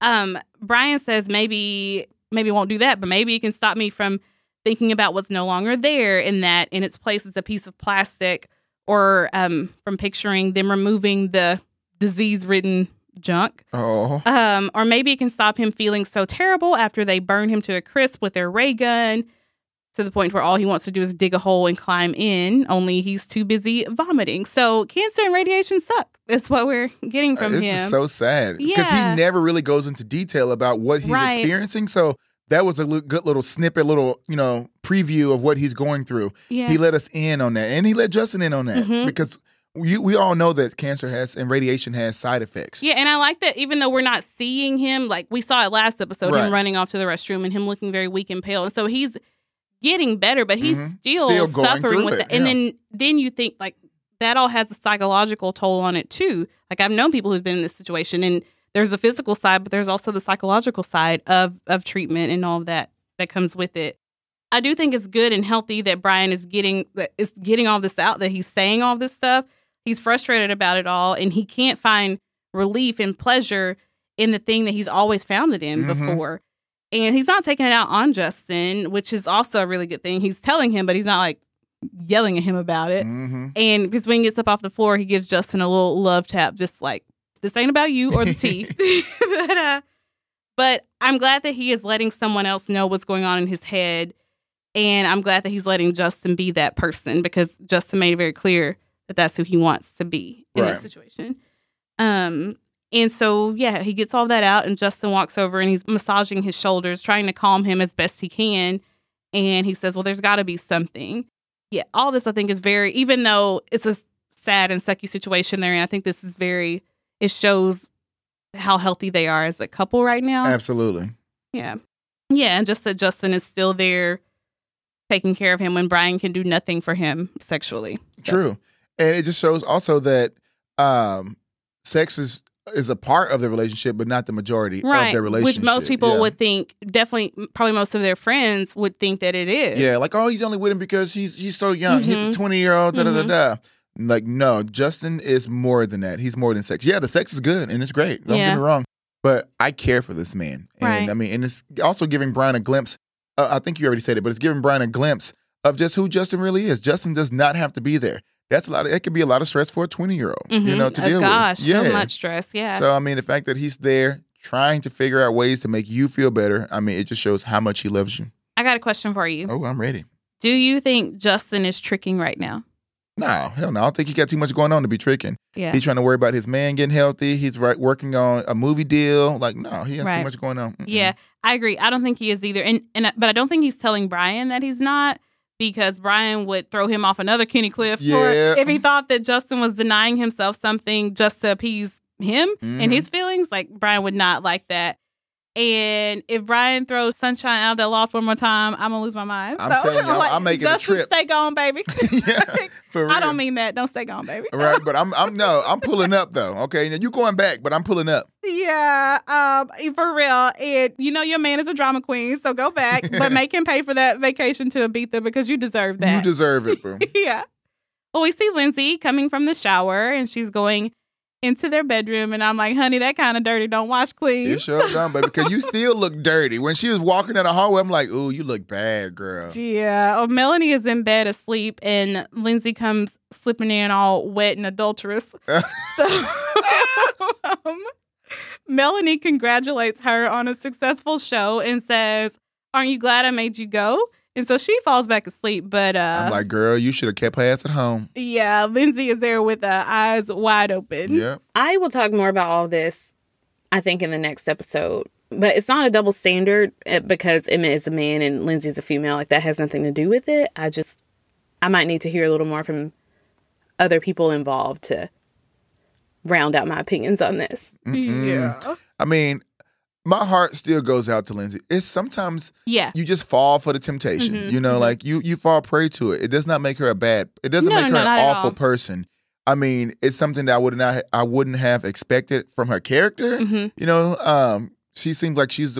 Um, Brian says maybe maybe it won't do that, but maybe it can stop me from thinking about what's no longer there in that in its place is a piece of plastic or um from picturing them removing the disease ridden junk. Oh, Um, or maybe it can stop him feeling so terrible after they burn him to a crisp with their ray gun to the point where all he wants to do is dig a hole and climb in, only he's too busy vomiting. So cancer and radiation suck. That's what we're getting from it's him. just so sad because Yeah. he never really goes into detail about what he's Right. experiencing. So that was a good little snippet, little you know preview of what he's going through. yeah. He let us in on that, and he let Justin in on that Mhm. because we we all know that cancer has and radiation has side effects. Yeah, and I like that even though we're not seeing him, like we saw it last episode, Right. him running off to the restroom and him looking very weak and pale. And so he's getting better, but he's Mhm. still, Still suffering with it, that. And yeah. then then you think like that all has a psychological toll on it too. Like I've known people who've been in this situation and there's a physical side, but there's also the psychological side of of treatment and all of that that comes with it. I do think it's good and healthy that Brian is getting that is getting all this out, that he's saying all this stuff. He's frustrated about it all, and he can't find relief and pleasure in the thing that he's always found it in Mhm. before. And he's not taking it out on Justin, which is also a really good thing. He's telling him, but he's not like yelling at him about it. hmm And because when he gets up off the floor, he gives Justin a little love tap, just like, this ain't about you or the tea. but, uh, but I'm glad that he is letting someone else know what's going on in his head. And I'm glad that he's letting Justin be that person because Justin made it very clear that that's who he wants to be in Right. this situation. Um, and so, yeah, he gets all that out, and Justin walks over and he's massaging his shoulders, trying to calm him as best he can. And he says, Well, there's got to be something. Yeah, all this I think is very, even though it's a sad and sucky situation there, and I think this is very, it shows how healthy they are as a couple right now. Absolutely. Yeah. Yeah. And just that Justin is still there taking care of him when Brian can do nothing for him sexually. So- True. And it just shows also that um sex is is a part of the relationship, but not the majority of Right. their relationship. Which most people Yeah. would think, definitely, probably most of their friends would think that it is. Yeah, like oh, he's only with him because he's he's so young. He's Mhm. a twenty year old. Da da da Mhm. da. Like no, Justin is more than that. He's more than sex. Yeah, the sex is good and it's great. Don't Yeah. get me wrong, but I care for this man. And Right. I mean, and it's also giving Brian a glimpse. Uh, I think you already said it, but it's giving Brian a glimpse of just who Justin really is. Justin does not have to be there. That's a lot. Of, it could be a lot of stress for a twenty year old. You Mhm. know, to deal with. Oh, deal gosh, with. Yeah. so much stress. Yeah. So I mean, the fact that he's there trying to figure out ways to make you feel better. I mean, it just shows how much he loves you. I got a question for you. Oh, I'm ready. Do you think Justin is tricking right now? No, hell no. I don't think he got too much going on to be tricking. Yeah. He's trying to worry about his man getting healthy. He's right working on a movie deal. Like, no, he has Right. too much going on. Mm-mm. Yeah, I agree. I don't think he is either, and and but I don't think he's telling Brian that he's not because Brian would throw him off another Kenny Cliff Yeah. for if he thought that Justin was denying himself something just to appease him and Mhm. his feelings. Like Brian would not like that. And if Brian throws Sunshine out of that loft one more time, I'm gonna lose my mind. I'm telling you, I'm- I'm making a trip. Stay gone, baby. yeah, for real. I don't mean that. Don't stay gone, baby. right, but I'm I'm no, I'm pulling up though. Okay, now you going back, but I'm pulling up. Yeah, um, for real. And you know your man is a drama queen, so go back, but make him pay for that vacation to Ibiza because you deserve that. You deserve it, bro. yeah. Well, we see Lindsay coming from the shower and she's going into their bedroom, and I'm like, honey, that kind of dirty. Don't wash clean. You sure done, baby, because you still look dirty. When she was walking in the hallway, I'm like, ooh, you look bad, girl. Yeah. Oh, Melanie is in bed asleep, and Lindsay comes slipping in all wet and adulterous. so, um, Melanie congratulates her on a successful show and says, "Aren't you glad I made you go?" And so she falls back asleep. But uh, I'm like, girl, you should have kept her ass at home. yeah, Lindsay is there with uh, eyes wide open. Yeah. I will talk more about all this, I think, in the next episode. But it's not a double standard eh, because Emmett is a man and Lindsay is a female. Like that has nothing to do with it. I just, I might need to hear a little more from other people involved to round out my opinions on this. Mm-mm. Yeah. I mean, my heart still goes out to Lindsay. It's sometimes Yeah. you just fall for the temptation. Mhm, You know, mhm. like you you fall prey to it. It does not make her a bad. It doesn't No, make her no, an awful person. I mean, it's something that I would not I wouldn't have expected from her character. hmm You know, um, she seems like she's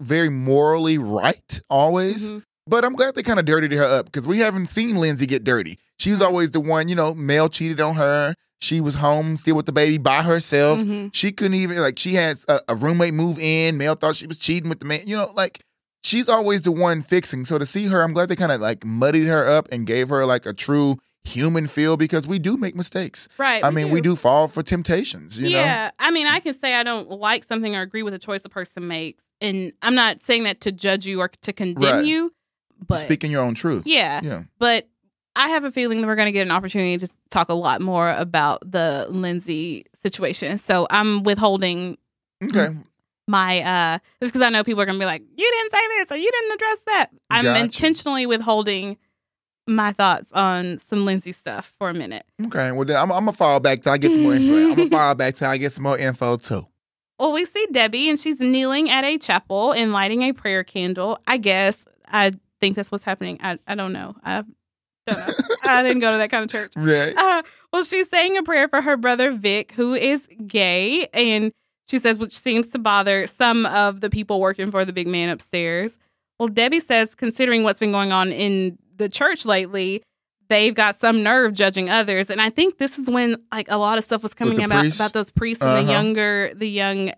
very morally right always. hmm But I'm glad they kind of dirtied her up because we haven't seen Lindsay get dirty. She was always the one, you know, male cheated on her. She was home still with the baby by herself. hmm She couldn't even like she had a, a roommate move in. Male thought she was cheating with the man. You know, like she's always the one fixing. So to see her, I'm glad they kind of like muddied her up and gave her like a true human feel because we do make mistakes. Right. I mean, we do fall for temptations. You know, yeah. I mean, I can say I don't like something or agree with a choice a person makes. And I'm not saying that to judge you or to condemn Right. you. But speaking your own truth. yeah. Yeah. But I have a feeling that we're going to get an opportunity to talk a lot more about the Lindsay situation. So I'm withholding Okay. my uh just because I know people are gonna be like, you didn't say this or you didn't address that. I'm Gotcha. intentionally withholding my thoughts on some Lindsay stuff for a minute. Okay. Well, then I'm, I'm gonna fall back till I get some more info. I'm gonna fall back till I get some more info too. Well, we see Debbie and she's kneeling at a chapel and lighting a prayer candle. I guess I think that's what's happening. I I don't know. I don't know. I didn't go to that kind of church. Right. Uh, well, she's saying a prayer for her brother Vic, who is gay, and she says, which seems to bother some of the people working for the big man upstairs. Well, Debbie says, considering what's been going on in the church lately, they've got some nerve judging others, and I think this is when like a lot of stuff was coming about priests? about those priests and the Uh-huh. younger, the young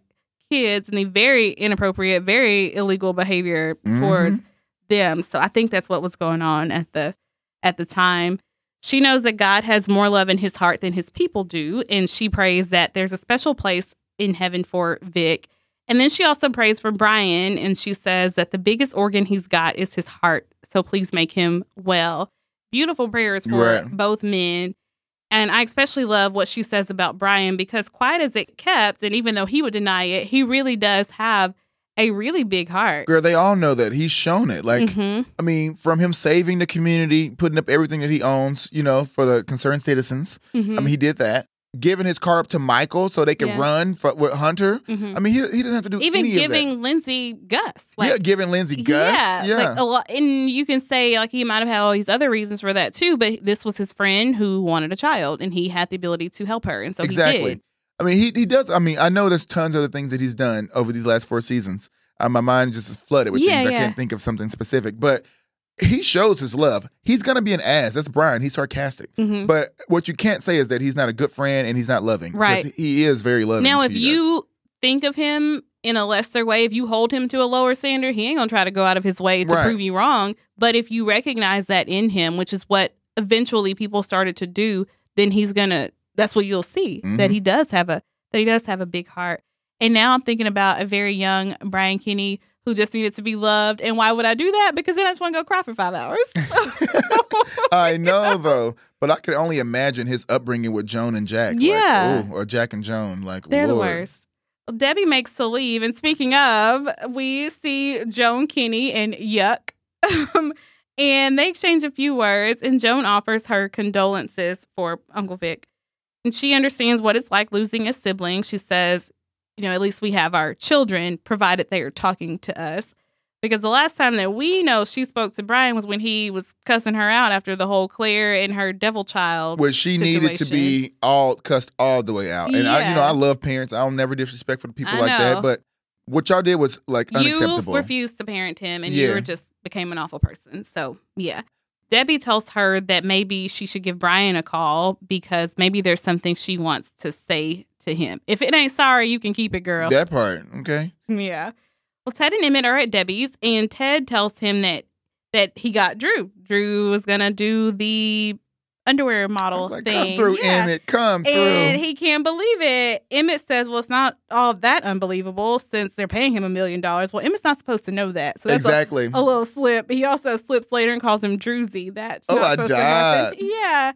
kids, and the very inappropriate, very illegal behavior Mhm. towards them. So I think that's what was going on at the at the time. She knows that God has more love in his heart than his people do, and she prays that there's a special place in heaven for Vic. And then she also prays for Brian, and she says that the biggest organ he's got is his heart. So please make him well. Beautiful prayers for Right. both men. And I especially love what she says about Brian because, quiet as it kept, and even though he would deny it, he really does have a really big heart. Girl, they all know that. He's shown it. Like, Mhm. I mean, from him saving the community, putting up everything that he owns, you know, for the concerned citizens. Mhm. I mean, he did that. giving his car up to Michael so they can Yeah. run for, with Hunter. Mhm. I mean, he, he doesn't have to do Even giving Lindsay Gus. that. yeah, giving Lindsay Gus. Yeah, Yeah, like a lot, and you can say like he might have had all these other reasons for that too, but this was his friend who wanted a child, and he had the ability to help her, and so he exactly. did. I mean, he he does. I mean, I know there's tons of other things that he's done over these last four seasons. Uh, my mind just is flooded with Yeah, things. I can't think of something specific, but he shows his love. He's gonna be an ass. That's Brian. He's sarcastic. Mhm. But what you can't say is that he's not a good friend and he's not loving. Right. He is very loving. Now, if guys. you think of him in a lesser way, if you hold him to a lower standard, he ain't gonna try to go out of his way to Right. prove you wrong. But if you recognize that in him, which is what eventually people started to do, then he's gonna. That's what you'll see that Mhm. he does have a that he does have a big heart. And now I'm thinking about a very young Brian Kinney who just needed to be loved. And why would I do that? Because then I just want to go cry for five hours. I know though, but I could only imagine his upbringing with Joan and Jack. like, Yeah. ooh, or Jack and Joan. Like They're the worst. Debbie makes to leave, and speaking of, we see Joan Kinney and Yuck, and they exchange a few words. And Joan offers her condolences for Uncle Vic, and she understands what it's like losing a sibling. She says, "You know, at least we have our children, provided they are talking to us." Because the last time that we know she spoke to Brian was when he was cussing her out after the whole Claire and her devil child. Where she needed to be all cussed all the way out. And I, you know, I love parents. I don't never disrespect for the people I like know. that. But what y'all did was like unacceptable. you refused to parent him and Yeah. you were just became an awful person so yeah debbie tells her that maybe she should give brian a call because maybe there's something she wants to say to him. If it ain't sorry you can keep it girl. That part, okay. yeah. Well ted and emmett are at debbie's and ted tells him that that he got drew. Drew was gonna do the underwear model like, thing come through, Yeah. Emmett, come through. And he can't believe it. Emmett says, Well, it's not all that unbelievable since they're paying him a million dollars. Well, Emmett's not supposed to know that. So that's exactly. a, little slip. He also slips later and calls him Druzy. That's Oh, I died. Yeah.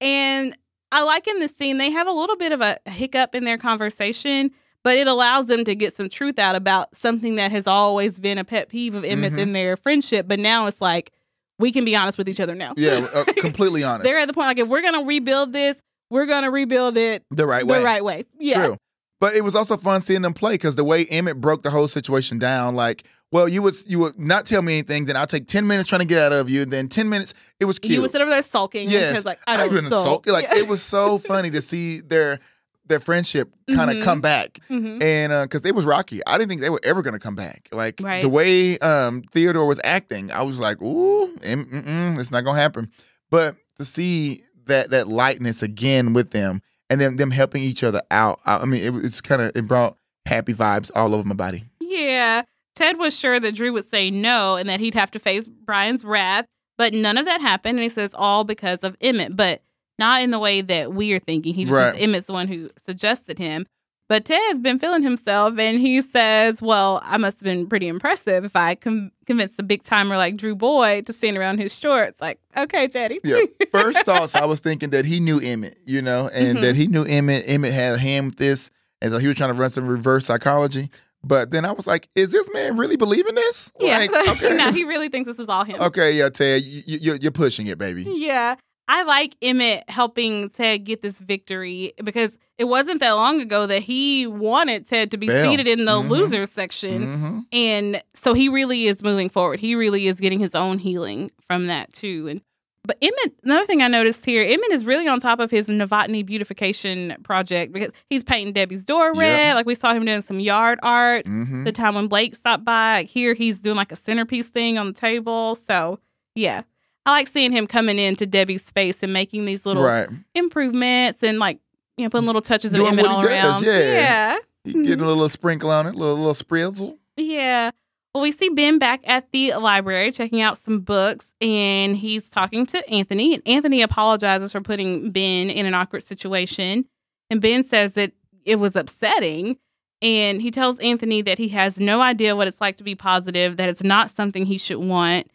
And I like in this scene, they have a little bit of a hiccup in their conversation, but it allows them to get some truth out about something that has always been a pet peeve of Emmett's Mhm. in their friendship. But now it's like, we can be honest with each other now. yeah, uh, completely honest. They're at the point like if we're gonna rebuild this, we're gonna rebuild it the right way. the right way. Yeah. True. But it was also fun seeing them play because the way Emmett broke the whole situation down, like, well, you would you would not tell me anything, then I'll take ten minutes trying to get out of you, and then ten minutes. It was cute. You would sit over there sulking. Yes. Like I don't been sulk. sulky. Like it was so funny to see their their friendship kind of Mhm. come back, Mhm. and because it was rocky, I didn't think they were ever going to come back. Like Right. the way um, Theodore was acting, I was like, ooh, mm, it's not going to happen. But to see that that lightness again with them, and then them helping each other out, I, I mean, it, it's kind of it brought happy vibes all over my body. Yeah. Ted was sure that Drew would say no and that he'd have to face Brian's wrath, but none of that happened. And he says all because of Emmett, but not in the way that we are thinking. He just Right. says Emmett's the one who suggested him. But Ted's been feeling himself, and he says, "Well, I must have been pretty impressive if I com- convinced a big timer like Drew Boyd to stand around his shorts." Like, okay, Teddy. Yeah. First thoughts, I was thinking that he knew Emmett, you know, and Mhm. that he knew Emmett. Emmett had a hand with this, and so he was trying to run some reverse psychology. But then I was like, is this man really believing this? yeah. Like, okay. no, he really thinks this was all him. okay, yeah, Ted, you, you, you're pushing it, baby. Yeah. I like Emmett helping Ted get this victory because it wasn't that long ago that he wanted Ted to be Bail. seated in the Mhm. losers section. hmm And so he really is moving forward. He really is getting his own healing from that too. And but Emmett, another thing I noticed here, Emmett is really on top of his Novotny beautification project because he's painting Debbie's door red. Like we saw him doing some yard art hmm the time when Blake stopped by. Here he's doing like a centerpiece thing on the table. So yeah. I like seeing him coming into Debbie's space and making these little Right. improvements and like you know putting little touches of Doing what he all does, around. yeah. yeah. Getting a mm-hmm. little sprinkle on it, a little, little sprizzle. Yeah. Well, we see Ben back at the library checking out some books, and he's talking to Anthony. And Anthony apologizes for putting Ben in an awkward situation. And Ben says that it was upsetting. And he tells Anthony that he has no idea what it's like to be positive, that it's not something he should want.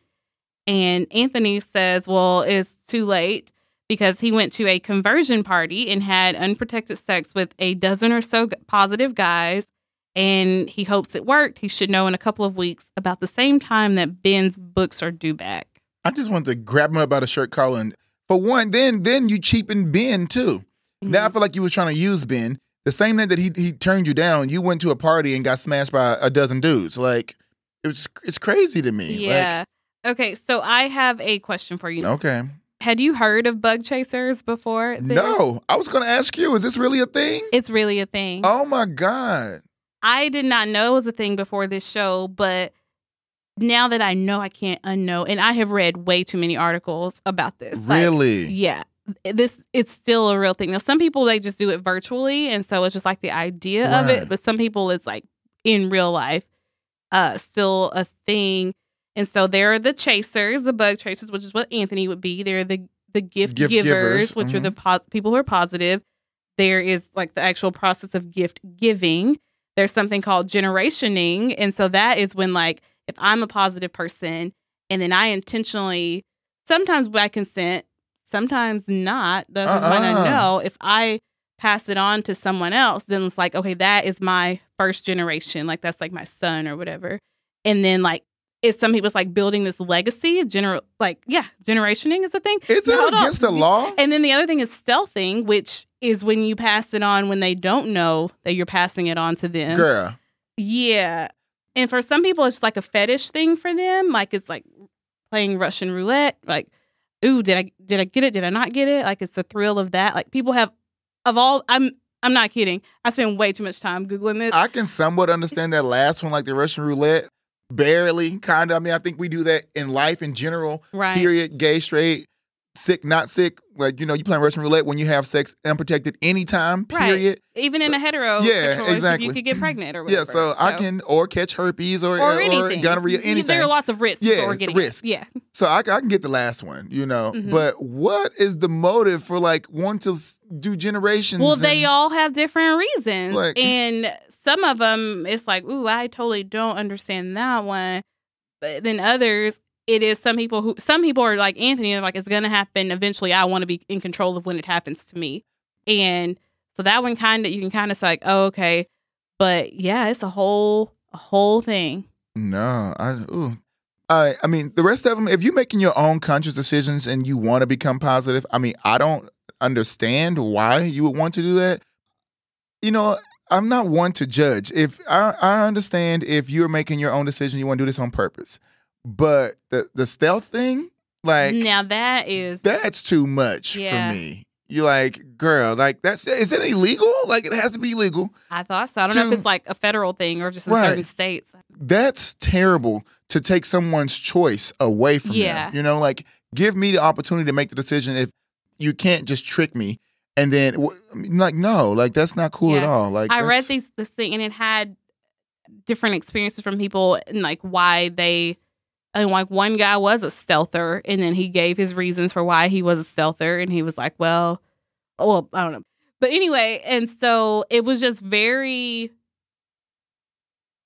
And Anthony says, well, it's too late because he went to a conversion party and had unprotected sex with a dozen or so positive guys and he hopes it worked. He should know in a couple of weeks about the same time that Ben's books are due back. I just wanted to grab him up by the shirt collar and for one, then then you cheapen Ben too. Now I Mhm. feel like you was trying to use Ben. The same night that he he turned you down, you went to a party and got smashed by a dozen dudes. Like it was it's crazy to me. Yeah. Okay, so I have a question for you. Okay. Had you heard of bug chasers before? this? No. I was gonna ask you, is this really a thing? It's really a thing. Oh my God. I did not know it was a thing before this show, but now that I know, I can't unknow. And I have read way too many articles about this. Like, Really? yeah. This it's still a real thing. Now some people they just do it virtually and so it's just like the idea of it, but some people it's like in real life uh still a thing. And so there are the chasers, the bug chasers, which is what Anthony would be. They're the the gift, Gift givers, givers, which are mhm. the po- people who are positive. There is like the actual process of gift giving. There's something called generationing, and so that is when like if I'm a positive person and then I intentionally, sometimes by consent, sometimes not. That's just when I Uh-uh. know if I pass it on to someone else, then it's like okay, that is my first generation. Like that's like my son or whatever. And then like it's some people's like building this legacy, general like yeah, generationing is a thing. Is it hold on. against the law? And then the other thing is stealthing, which is when you pass it on when they don't know that you're passing it on to them. Girl. Yeah. And for some people, it's like a fetish thing for them. Like it's like playing Russian roulette. Like, ooh, did I did I get it? Did I not get it? Like it's the thrill of that. Like people have of all. I'm I'm not kidding. I spend way too much time googling this. I can somewhat understand that last one, like the Russian roulette. Barely, kind of. I mean, I think we do that in life in general. right. Period. Gay, straight, sick, not sick. Like you know, you playing Russian roulette when you have sex unprotected anytime. Right. Period. Even in a hetero, Yeah, exactly. you could get pregnant or whatever. Yeah. So, I can or catch herpes or or anything. gonorrhea, You- anything. There are lots of risks Yeah, getting risk. It. Yeah. So I, I can get the last one, you know. Mhm. But what is the motive for like wanting to do generations? Well, they all have different reasons. Like- and some of them, it's like, ooh, I totally don't understand that one. But then others, it is some people who, some people are like Anthony, like, it's to happen eventually. I want to be in control of when it happens to me. And so that one kind of, you can kind of say, like, oh, okay. But yeah, it's a whole, a whole thing. No, I ooh. I I mean the rest of them. If you're making your own conscious decisions and you want to become positive, I mean I don't understand why you would want to do that. You know, I'm not one to judge. If I I understand if you're making your own decision, you want to do this on purpose. But the the stealth thing, like now that is, that's too much Yeah. for me. You're like, girl, like that's is it illegal? Like it has to be legal. I thought so. I don't know if it's like a federal thing or just in Right. certain states. that's terrible to take someone's choice away from Yeah. them. You know, like give me the opportunity to make the decision if you can't just trick me and then like no, like that's not cool at all. Like I read these this thing and it had different experiences from people and like why they and like one guy was a stealther and then he gave his reasons for why he was a stealther and he was like, well, well, I don't know. But anyway, and so it was just very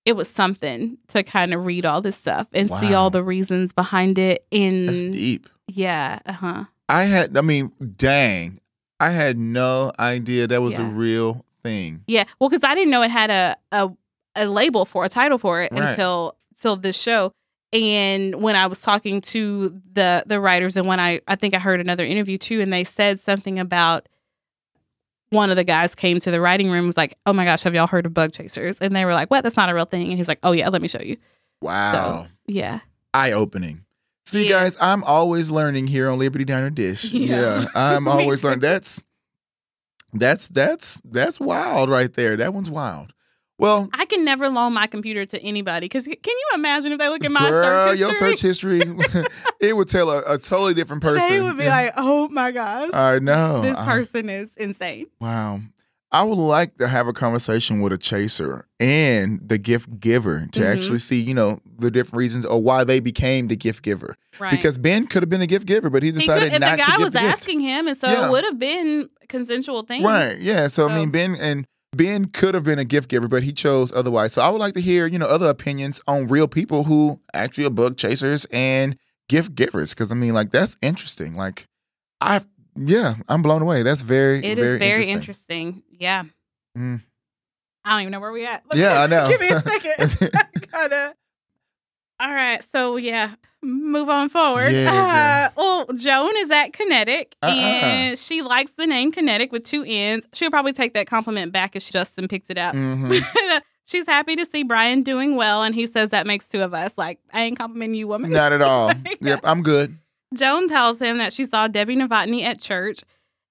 it was something to kind of read all this stuff and see all the reasons behind it in That's deep. yeah, uh-huh. I had I mean, dang. I had no idea that was a real thing. Yeah, well, because I didn't know it had a, a a label for a title for it Right. until till this show. And when I was talking to the the writers, and when I I think I heard another interview too, and they said something about one of the guys came to the writing room and was like, "Oh my gosh, have y'all heard of bug chasers?" And they were like, "What? That's not a real thing." And he was like, "Oh yeah, let me show you." Wow. Yeah, Eye opening. See, Yeah. guys, I'm always learning here on Liberty Diner Dish. Yeah. Yeah, I'm always learning. That's that's that's that's wild right there. That one's wild. Well, I can never loan my computer to anybody because can you imagine if they look at my girl, search your history? search history, it would tell a, a totally different person. They would be Yeah. like, "Oh my gosh, I know. this I- person is insane." wow. I would like to have a conversation with a chaser and the gift giver to Mhm. actually see, you know, the different reasons or why they became the gift giver. Right. Because Ben could have been the gift giver, but he He decided could, if not the to guy give was the gift. asking him, and so Yeah. it would have been consensual thing. Right. Yeah. So, I mean, Ben and Ben could have been a gift giver, but he chose otherwise. So I would like to hear, you know, other opinions on real people who actually are bug chasers and gift givers. Because I mean, like that's interesting. Like, I, yeah, I'm blown away. That's very, It is very, very interesting. interesting. Yeah. Mm. I don't even know where we at. Yeah, I know. Give me a second. I gotta. All right, so yeah, move on forward. Yeah, uh, well, Joan is at Kinnetik, Uh-uh. and she likes the name Kinnetik with two N's. She'll probably take that compliment back if Justin picks it up. hmm She's happy to see Brian doing well, and he says that makes two of us. Like, I ain't complimenting you, woman. Not at all. Yep, I'm good. Joan tells him that she saw Debbie Novotny at church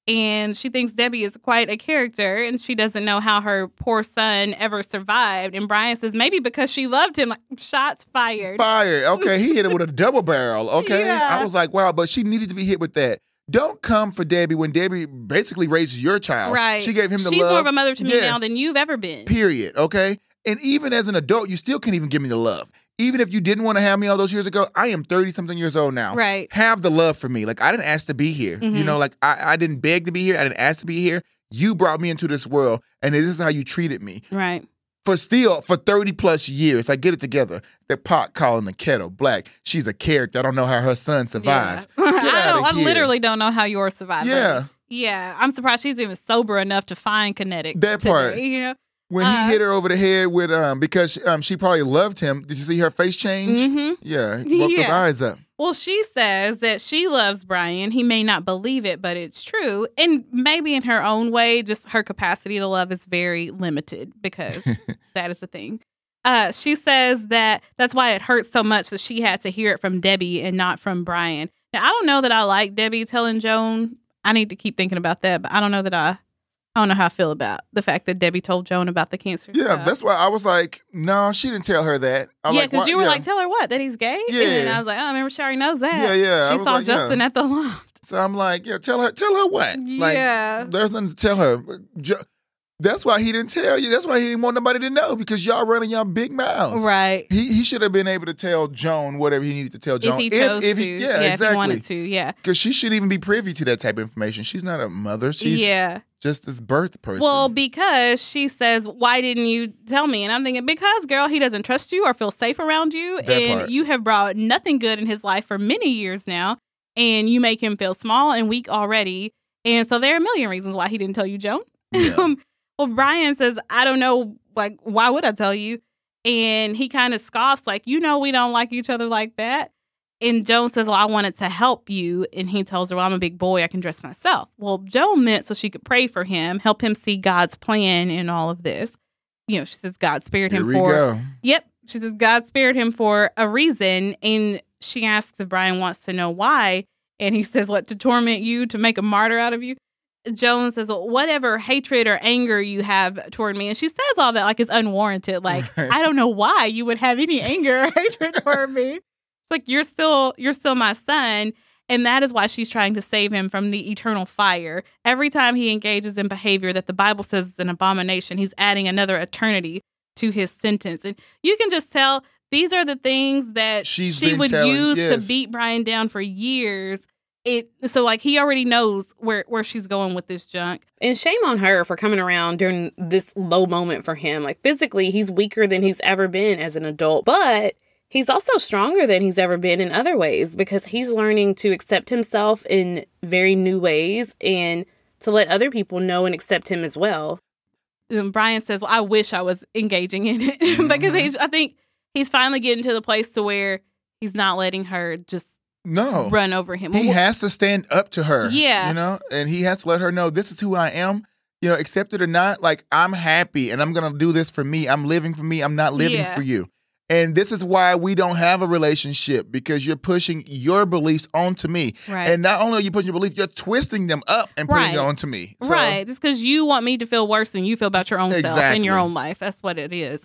and she thinks Debbie is quite a character and she doesn't know how her poor son ever survived. And Brian says maybe because she loved him. Like, shots fired. Fired. Okay, he hit it with a double barrel. Okay, Yeah. I was like, wow, but she needed to be hit with that. Don't come for Debbie when Debbie basically raised your child. Right. She gave him the love. She's love. more of a mother to me Yeah. now than you've ever been. Period. Okay. And even as an adult, you still can't even give me the love. Even if you didn't want to have me all those years ago, I am 30 something years old now. Right. Have the love for me. Like, I didn't ask to be here. You Mhm. know, like, I, I didn't beg to be here. I didn't ask to be here. You brought me into this world, and this is how you treated me. Right. For still, for 30 plus years, I get it together. The pot calling the kettle black. She's a character. I don't know how her son survives. Yeah. I, don't, I here. literally don't know how yours survived. Yeah. Yeah. I'm surprised she's even sober enough to find Kinnetik. That today, part. You know? When Uh, he hit her over the head with, um, because um, she probably loved him. Did you see her face change? hmm Yeah. He woke Yeah. eyes up. Well, she says that she loves Brian. He may not believe it, but it's true. And maybe in her own way, just her capacity to love is very limited because that is the thing. Uh, she says that that's why it hurts so much that she had to hear it from Debbie and not from Brian. Now, I don't know that I like Debbie telling Joan. I need to keep thinking about that, but I don't know that I. I don't know how I feel about the fact that Debbie told Joan about the cancer. Yeah, stuff. that's why I was like, no, she didn't tell her that. I yeah, because why- you were yeah. like, tell her what that he's gay. and Yeah. I was like, oh, I remember she already knows that. Yeah, yeah, She saw like, yeah. Justin at the loft. so I'm like, yeah, tell her, tell her what? Like, yeah. there's nothing to tell her. Jo- That's why he didn't tell you. That's why he didn't want nobody to know because y'all running y'all big mouths. Right. He he should have been able to tell Joan whatever he needed to tell Joan if he chose if to. he- yeah, yeah, if he wanted exactly. to. Yeah. Because she shouldn't even be privy to that type of information. She's not a mother. She's yeah. just this birth person. Well, because she says, Why didn't you tell me? And I'm thinking, Because, girl, he doesn't trust you or feel safe around you. That and part. you have brought nothing good in his life for many years now. And you make him feel small and weak already. And so there are a million reasons why he didn't tell you, Joan. Yeah. well, Brian says, I don't know, like, why would I tell you? And he kind of scoffs, like, you know, we don't like each other like that. And Joan says, Well, I wanted to help you. And he tells her, Well, I'm a big boy. I can dress myself. Well, Joan meant so she could pray for him, help him see God's plan in all of this. You know, she says God spared him for go. Yep. She says God spared him for a reason. And she asks if Brian wants to know why. And he says, What, to torment you, to make a martyr out of you? Joan says, well, Whatever hatred or anger you have toward me. And she says all that like it's unwarranted. Like, Right. I don't know why you would have any anger or hatred toward me. It's like you're still you're still my son. And that is why she's trying to save him from the eternal fire. Every time he engages in behavior that the Bible says is an abomination, he's adding another eternity to his sentence. And you can just tell these are the things that She's she would telling- use yes. to beat Brian down for years. It so like he already knows where where she's going with this junk. And shame on her for coming around during this low moment for him. Like physically, he's weaker than he's ever been as an adult, but he's also stronger than he's ever been in other ways because he's learning to accept himself in very new ways and to let other people know and accept him as well. And Brian says, "Well, I wish I was engaging in it because Mhm. he's I think he's finally getting to the place to where he's not letting her just No. run over him. He Well, has to stand up to her. Yeah. You know, and he has to let her know this is who I am. You know, accept it or not, like I'm happy and I'm gonna do this for me. I'm living for me. I'm not living Yeah. for you. And this is why we don't have a relationship because you're pushing your beliefs onto me. right. And not only are you pushing your beliefs, you're twisting them up and putting Right. it onto me. So, right. Just because you want me to feel worse than you feel about your own self in your own life. That's what it is.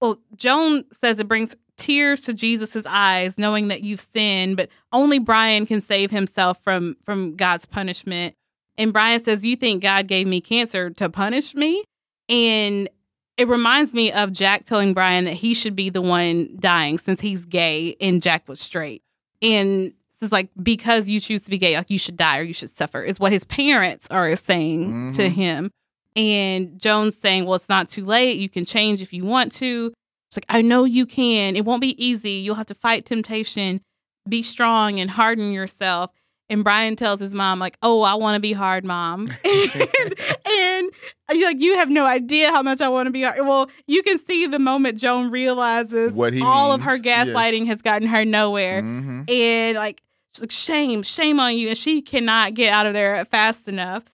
Well, Joan says it brings tears to Jesus's eyes, knowing that you've sinned, but only Brian can save himself from from God's punishment. And Brian says, You think God gave me cancer to punish me? And it reminds me of Jack telling Brian that he should be the one dying since he's gay and Jack was straight. And it's like because you choose to be gay, like you should die or you should suffer, is what his parents are saying to Mhm. him. And Joan's saying, Well, it's not too late. You can change if you want to. It's like, I know you can. It won't be easy. You'll have to fight temptation, be strong and harden yourself. And Brian tells his mom, like, oh, I want to be hard, mom. and, and like you have no idea how much I want to be. Hard. Well, you can see the moment Joan realizes What he all of her means, yes. gaslighting has gotten her nowhere, Mhm. and like, like shame, shame on you, and she cannot get out of there fast enough.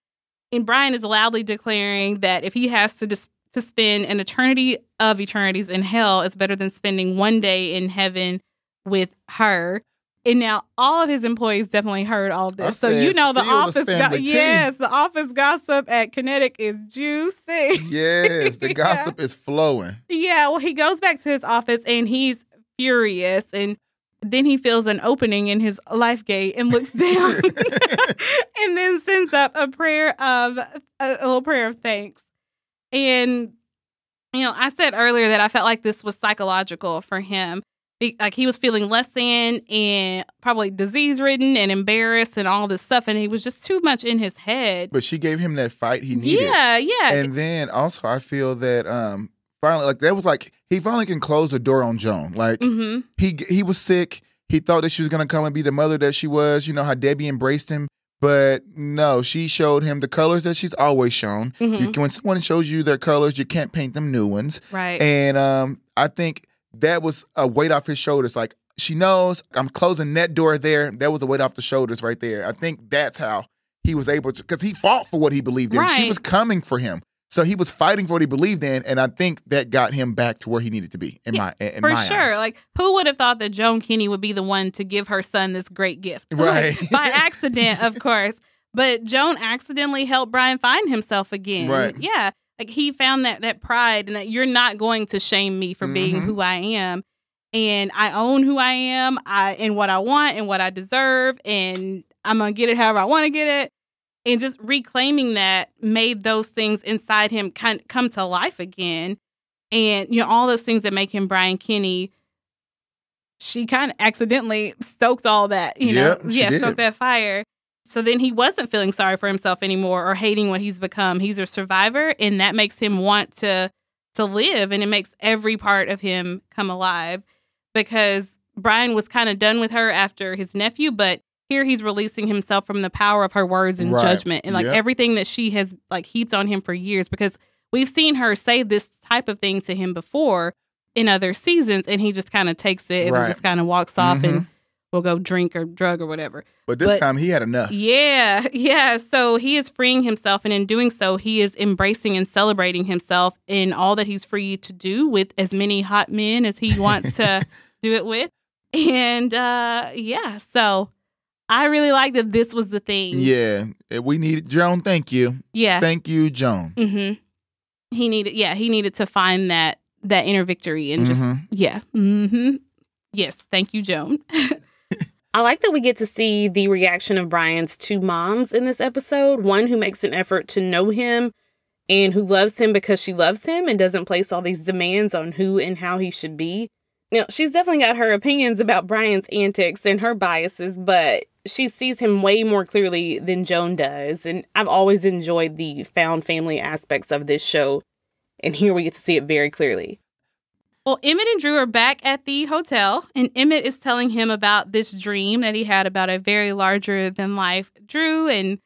And Brian is loudly declaring that if he has to dis- to spend an eternity of eternities in hell, is better than spending one day in heaven with her. And now all of his employees definitely heard all this. So you know the office, go- yes, the office gossip at Kinnetik is juicy. Yes, the Yeah. gossip is flowing. Yeah, well, he goes back to his office and he's furious, and then he feels an opening in his life gate and looks down, and then sends up a prayer of a little prayer of thanks. And you know, I said earlier that I felt like this was psychological for him. Like he was feeling less than and probably disease ridden and embarrassed and all this stuff, and he was just too much in his head. But she gave him that fight he needed. Yeah, yeah. And then also I feel that um finally like that was like he finally can close the door on Joan. Like hmm he he was sick. He thought that she was gonna come and be the mother that she was. You know how Debbie embraced him, but no, she showed him the colors that she's always shown. You Mhm. can, when someone shows you their colors, you can't paint them new ones. Right. And um, I think that was a weight off his shoulders. Like she knows I'm closing that door there. That was a weight off the shoulders right there. I think that's how he was able to, because he fought for what he believed in. She was coming for him. So he was fighting for what he believed in, and I think that got him back to where he needed to be. In Yeah, my, in For my sure. eyes. Like, who would have thought that Joan Kinney would be the one to give her son this great gift? Right. Like, by accident, of course. But Joan accidentally helped Brian find himself again. Right. Yeah. Like he found that that pride and that you're not going to shame me for being Mhm. who I am. And I own who I am, I and what I want and what I deserve, and I'm gonna get it however I want to get it. And just reclaiming that made those things inside him kind come to life again and you know all those things that make him Brian Kinney. She kind of accidentally stoked all that, you know, yeah, did. stoked that fire. So then he wasn't feeling sorry for himself anymore or hating what he's become. He's a survivor, and that makes him want to to live, and it makes every part of him come alive. Because Brian was kind of done with her after his nephew, but here he's releasing himself from the power of her words and Right. judgment, and like Yep. everything that she has like heaped on him for years. Because we've seen her say this type of thing to him before in other seasons, and he just kind of takes it and Right. just kind of walks off Mhm. and will go drink or drug or whatever. But this But- time he had enough. Yeah, yeah. So he is freeing himself, and in doing so, he is embracing and celebrating himself in all that he's free to do with as many hot men as he wants to do it with. And uh yeah, so I really like that this was the thing. Yeah, we needed Joan. Thank you, Yeah. thank you, Joan. hmm He needed yeah, he needed to find that that inner victory and just Mhm. yeah. hmm Yes. Thank you, Joan. I like that we get to see the reaction of Brian's two moms in this episode one who makes an effort to know him and who loves him because she loves him and doesn't place all these demands on who and how he should be. Now, she's definitely got her opinions about Brian's antics and her biases, but she sees him way more clearly than Joan does. And I've always enjoyed the found family aspects of this show. And here we get to see it very clearly. Well, Emmett and Drew are back at the hotel, and Emmett is telling him about this dream that he had about a very larger than life Drew, and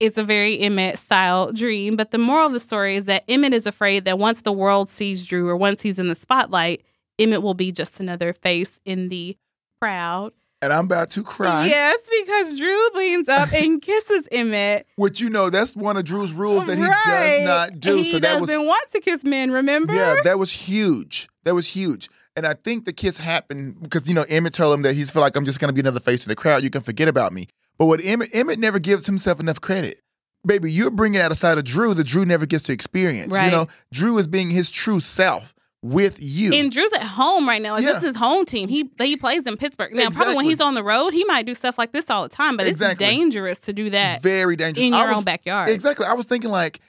it's a very Emmett style dream. But the moral of the story is that Emmett is afraid that once the world sees Drew or once he's in the spotlight, Emmett will be just another face in the crowd. And I'm about to cry. Yes, because Drew leans up and kisses Emmett. Which you know, that's one of Drew's rules that he Right. does not do. He so that doesn't was want to kiss men, remember? yeah, that was huge. That was huge. And I think the kiss happened because you know Emmett told him that he's feel like I'm just gonna be another face in the crowd. You can forget about me. But what Emmett Emmett never gives himself enough credit. Baby, you're bringing out a side of Drew that Drew never gets to experience. You know, Drew is being his true self with you. And Drew's at home right now. Like this is his home team. He he plays in Pittsburgh. Now, probably when he's on the road, he might do stuff like this all the time. But Exactly. it's dangerous to do that Very dangerous. in your was- own backyard. Exactly. I was thinking like,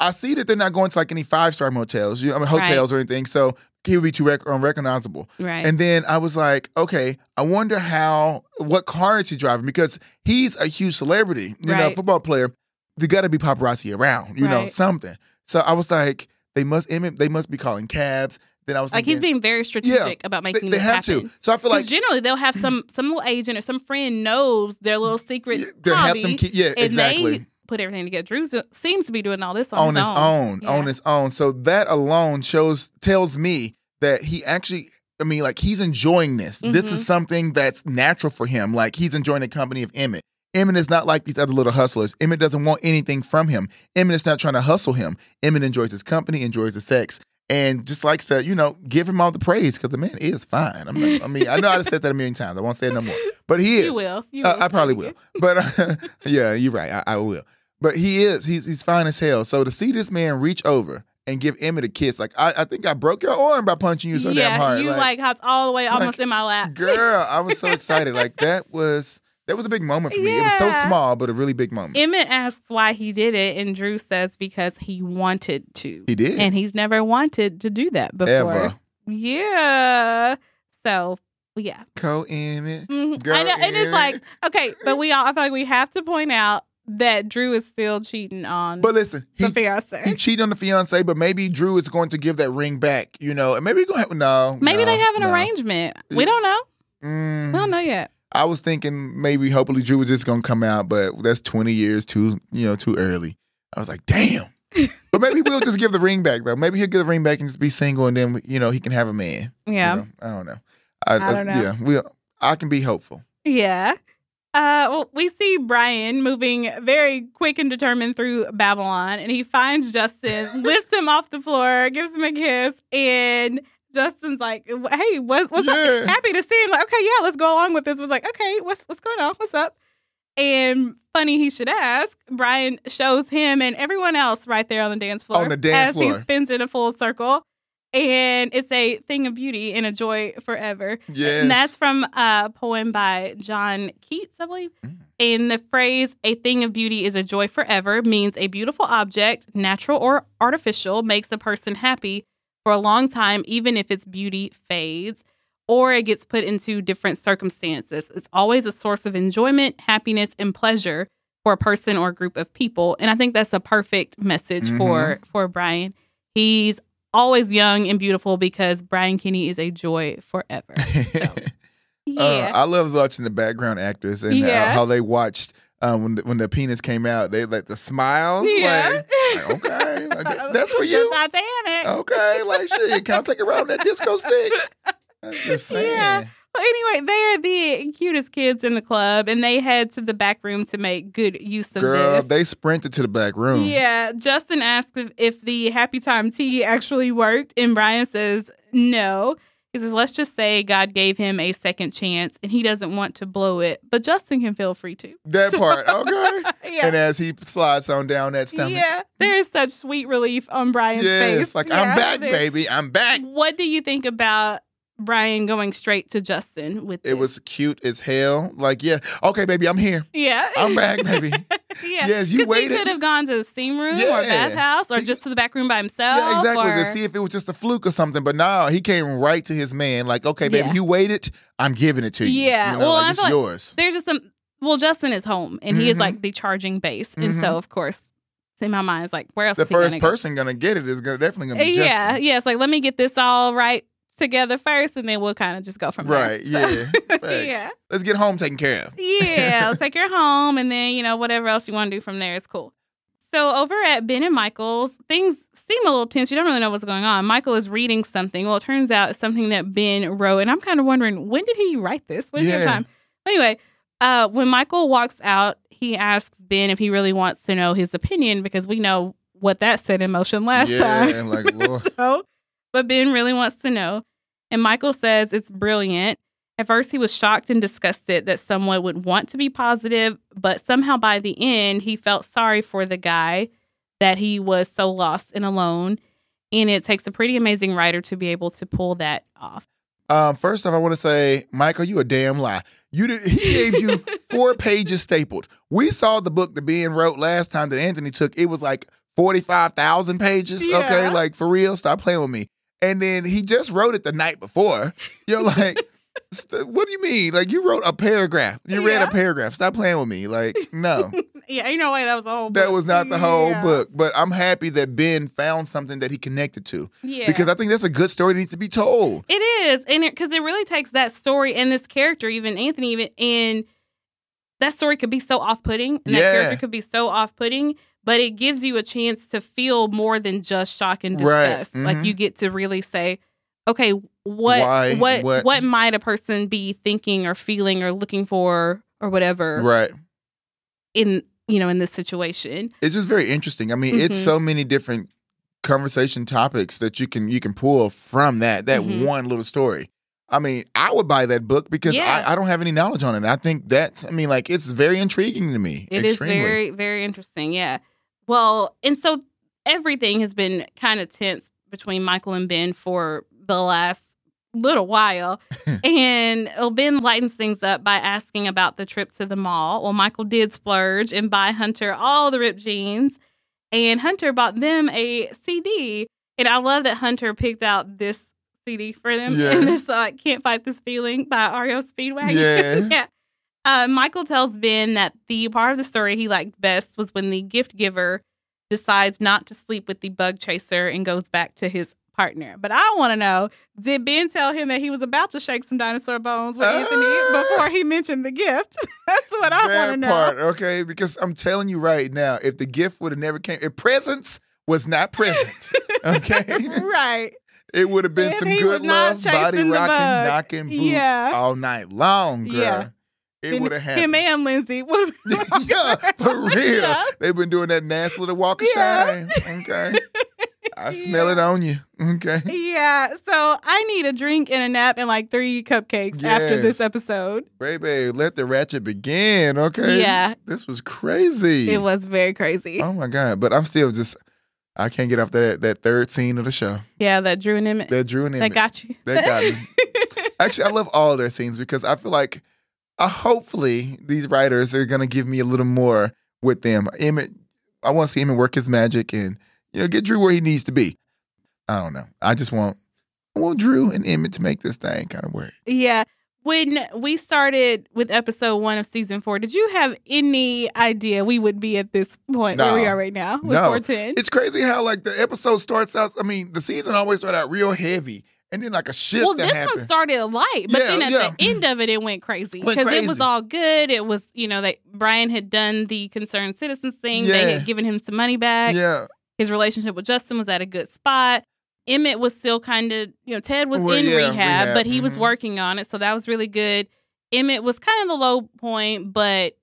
I see that they're not going to like any five star motels, you know, I mean, hotels or anything. So he would be too rec- unrecognizable. Right. And then I was like, okay, I wonder how what car is he driving because he's a huge celebrity, you know, football player. There got to be paparazzi around, you know, something. So I was like, they must they must be calling cabs. Then I was like he's being very strategic about they, making they this have happen. to. So I feel like generally they'll have some some little agent or some friend knows their little secret they help hobby, them keep. Yeah, and exactly. they put everything together. Drew seems to be doing all this on, on his, his own, Yeah. on his own. So that alone shows tells me that he actually I mean like he's enjoying this. This Mhm. is something that's natural for him. Like he's enjoying the company of Emmett. Emmett is not like these other little hustlers. Emmett doesn't want anything from him. Emmett is not trying to hustle him. Emmett enjoys his company, enjoys the sex, and just likes to, you know, give him all the praise because the man is fine. Not, I mean, I know I've said that a million times. I won't say it no more. But he is. You will. You Uh. I probably will, but uh, yeah, you're right. I, I will. But he is. He's he's fine as hell. So to see this man reach over and give Emmett a kiss, like I, I think I broke your arm by punching you so yeah, damn hard. you like, hopped all the way almost in my lap. girl, I was so excited. Like that was that was a big moment for me. It was so small, but a really big moment. Emmett asks why he did it, and Drew says because he wanted to. he did. And he's never wanted to do that before. Ever. Yeah. So, yeah. Co Emmett. Mhm. Girl, I know. And it's like, okay, but we all, I feel like we have to point out that Drew is still cheating on But listen, he the fiance. he cheated on the fiance, but maybe Drew is going to give that ring back, you know, and maybe gonna no. Maybe no, they have an no. arrangement. We don't know. Mm. We don't know yet. I was thinking maybe hopefully Drew was just gonna come out, but that's twenty years too you know too early. I was like, damn. but maybe we'll just give the ring back though. Maybe he'll give the ring back and just be single, and then you know he can have a man. you Yeah. know? I don't know. I, I don't know. Yeah, we. I can be hopeful. Yeah. Uh, well, we see Brian moving very quick and determined through Babylon, and he finds Justin, lifts him off the floor, gives him a kiss, and Justin's like, "Hey, what's what's Yeah. up? Happy to see him. Like, okay, yeah, let's go along with this." Was like, "Okay, what's what's going on? What's up?" And funny he should ask, Brian shows him and everyone else right there on the dance floor On the dance as floor. he spins in a full circle. And it's a thing of beauty and a joy forever. Yes. And that's from a poem by John Keats, I believe. Mm. And the phrase, a thing of beauty is a joy forever, means a beautiful object, natural or artificial, makes a person happy for a long time, even if its beauty fades or it gets put into different circumstances. It's always a source of enjoyment, happiness, and pleasure for a person or a group of people. And I think that's a perfect message for for Brian. He's always young and beautiful because Brian Kinney is a joy forever. Uh, Yeah. I love watching the background actors and how- Yeah. how, they watched um, when the, when the penis came out. They like the smiles. yeah. Like, like, okay, I guess that's for you. Titanic. Okay, like shit. Can I take a ride on that disco stick? I'm just saying. Yeah. Well, anyway, they are the cutest kids in the club, and they head to the back room to make good use of Girl, this. they sprinted to the back room. Yeah, Justin asks if, if the happy time tea actually worked, and Brian says no. He says, let's just say God gave him a second chance and he doesn't want to blow it, but Justin can feel free to. That part, okay. yeah. And as he slides on down that stomach. yeah, there is such sweet relief on Brian's Yes, face. like Yeah, I'm back, baby. I'm back. What do you think about Brian going straight to Justin with It this? was cute as hell. Like, yeah, okay, baby, I'm here. yeah. I'm back, baby. yeah. Yes, you waited. He could have gone to the steam room or Yeah. bathhouse or He- just to the back room by himself. Yeah, exactly. or- To see if it was just a fluke or something. But no, he came right to his man. Like, okay, baby, Yeah. you waited. I'm giving it to you. Yeah, You know, well, like, it's like yours. there's just some well justin is home and he is Mhm. like the charging base and Mhm. so of course in my mind it's like where else The is he first gonna go? person gonna get it is gonna definitely gonna be yeah Justin. yeah it's like let me get this all right together first and then we'll kind of just go from Right, there yeah. So- Facts. yeah Let's get home taken care of. yeah i'll take your home and then you know whatever else you want to do from there is cool so over at ben and michael's things seem a little tense you don't really know what's going on michael is reading something well it turns out it's something that ben wrote and i'm kind of wondering when did he write this when did he have time anyway uh, when michael walks out he asks ben if he really wants to know his opinion because we know what that set in motion last yeah, time like, Lord. so, but Ben really wants to know. And Michael says it's brilliant. At first, he was shocked and disgusted that someone would want to be positive, but somehow by the end, he felt sorry for the guy that he was so lost and alone. And it takes a pretty amazing writer to be able to pull that off. Um, first off, I want to say, Michael, you a damn lie. You did. He gave you four pages stapled. We saw the book that Ben wrote last time that Anthony took. It was like forty five thousand pages. Yeah. Okay, like for real. Stop playing with me. And then he just wrote it the night before. You're like, what do you mean? Like you wrote a paragraph. You read a paragraph. Stop playing with me. Like no, Yeah, ain't no way that was the whole book. that was not the whole Yeah. book. But I'm happy that Ben found something that he connected to Yeah. because I think that's a good story that needs to be told. It is, and because it, really takes that story and this character, even Anthony, even and that story could be so off-putting and Yeah. that character could be so off-putting but it gives you a chance to feel more than just shock and Right. disgust like you get to really say okay what Why? what What- what might a person be thinking or feeling or looking for or whatever Right. in you know in this situation It's just very interesting. I mean, it's Mhm. so many different conversation topics that you can you can pull from that that Mhm. one little story. I mean, I would buy that book because Yeah. I, I don't have any knowledge on it. I think that I mean, like, it's very intriguing to me. It is extremely. very, very interesting. Yeah. Well, and so everything has been kind of tense between Michael and Ben for the last little while. and Ben lightens things up by asking about the trip to the mall. Well, Michael did splurge and buy Hunter all the ripped jeans. And Hunter bought them a CD. And I love that Hunter picked out this CD for them. Yeah. And this uh, Can't Fight This Feeling by REO Speedwagon. Yeah. yeah. Uh, Michael tells Ben that the part of the story he liked best was when the gift giver decides not to sleep with the bug chaser and goes back to his partner. But I want to know did Ben tell him that he was about to shake some dinosaur bones with Anthony Ah. before he mentioned the gift? That's what I want to know. part, okay? Because I'm telling you right now, if the gift would have never came, if presents was not present, okay, right. it would have been some good love, body rocking, knocking boots Yeah. all night long, girl. Yeah. It would have Him happened. and Lindsay yeah, for real. Yeah. They've been doing that nasty little walk of Yeah. shame. Okay. I smell it on you. Okay. Yeah, so I need a drink and a nap and like three cupcakes after this Yes. episode. Baby, let the ratchet begin. Okay. Yeah. This was crazy. It was very crazy. Oh my God. But I'm still just I can't get off that that third scene of the show. Yeah, that Drew and Emmett. That Drew and That got you. That got me. Actually, I love all their scenes because I feel like uh, hopefully these writers are gonna give me a little more with them. Emmett, I want to see Emmett work his magic and you know get Drew where he needs to be. I don't know. I just want I want Drew and Emmett to make this thing kind of work. yeah. When we started with episode one of season four, did you have any idea we would be at this point where we are right now with No. 410? It's crazy how like the episode starts out. I mean, the season always start out real heavy, and then like a shift well, that this happens. one started light, but Yeah, then at yeah. the end of it, it went crazy because it was all good. It was, you know, that Brian had done the concerned citizens thing. They had given him some money back. yeah, His relationship with Justin was at a good spot. Emmett was still kind of, you know, Ted was Well, in yeah, rehab, rehab, but he was mhm. working on it, so that was really good. Emmett was kind of the low point, but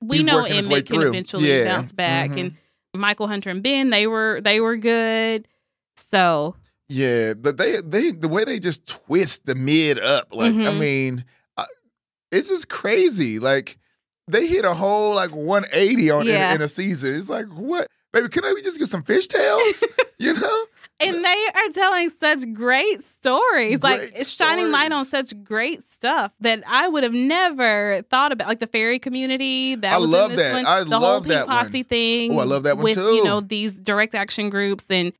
we He's know working his way Emmett can eventually Yeah, bounce back. mhm. And Michael Hunter and Ben, they were they were good. So yeah. But they they the way they just twist the mid up, like I Mhm. mean, I, it's just crazy. Like they hit a whole like 180 on Yeah. in, in a season. It's like what, baby? Can I just get some fishtails? you know? and they are telling such great stories. like it's shining light on such great stuff that I would have never thought about. Like the fairy community. That I was in love this that. One. I the whole love Pink that one. Posse thing. Oh, I love that one with, too. You know these direct action groups and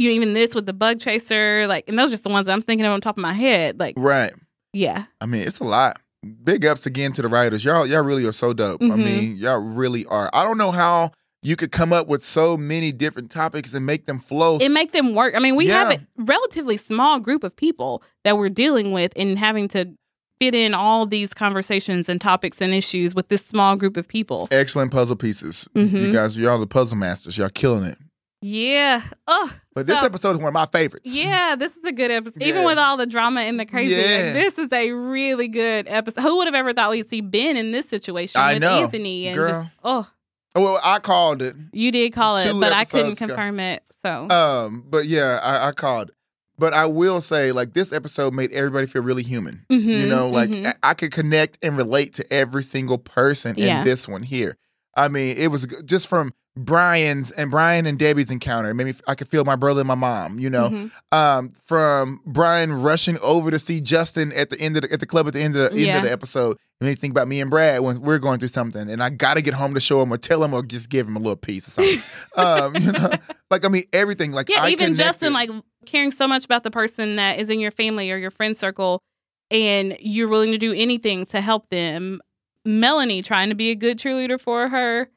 you know even this with the bug chaser. Like and those are just the ones I'm thinking of on top of my head. Like Right. yeah, I mean, it's a lot. Big ups again to the writers. Y'all, y'all really are so dope. I Mhm. mean, y'all really are. I don't know how you could come up with so many different topics and make them flow. it make them work. I mean, we have a relatively small group of people that we're dealing with and having to fit in all these conversations and topics and issues with this small group of people. Excellent puzzle pieces. You Mhm. guys, y'all the puzzle masters. Y'all killing it. Yeah. Oh, But this episode is one of my favorites. yeah. This is a good episode, even Yeah. with all the drama and the crazy. Yeah. this is a really good episode. Who would have ever thought we'd see Ben in this situation I with know, Anthony and girl. just oh, Well, I called it. you did call it, but I couldn't ago. confirm it. So Um, but yeah, I, I called. But I will say, like, this episode made everybody feel really human. You Mhm, know, like mhm. I, I could connect and relate to every single person Yeah. in this one here. I mean, it was just from Brian's and Brian and Debbie's encounter. It made me, f- I could feel my brother and my mom. You know, Mhm. um, from Brian rushing over to see Justin at the end of the, at the club at the end of the end Yeah. of the episode. And made me think about me and Brad when we're going through something, and I got to get home to show him or tell him or just give him a little piece or something. um, you know, like I mean, everything. Like yeah, I even Justin, like caring so much about the person that is in your family or your friend circle, and you're willing to do anything to help them. Melanie trying to be a good cheerleader for her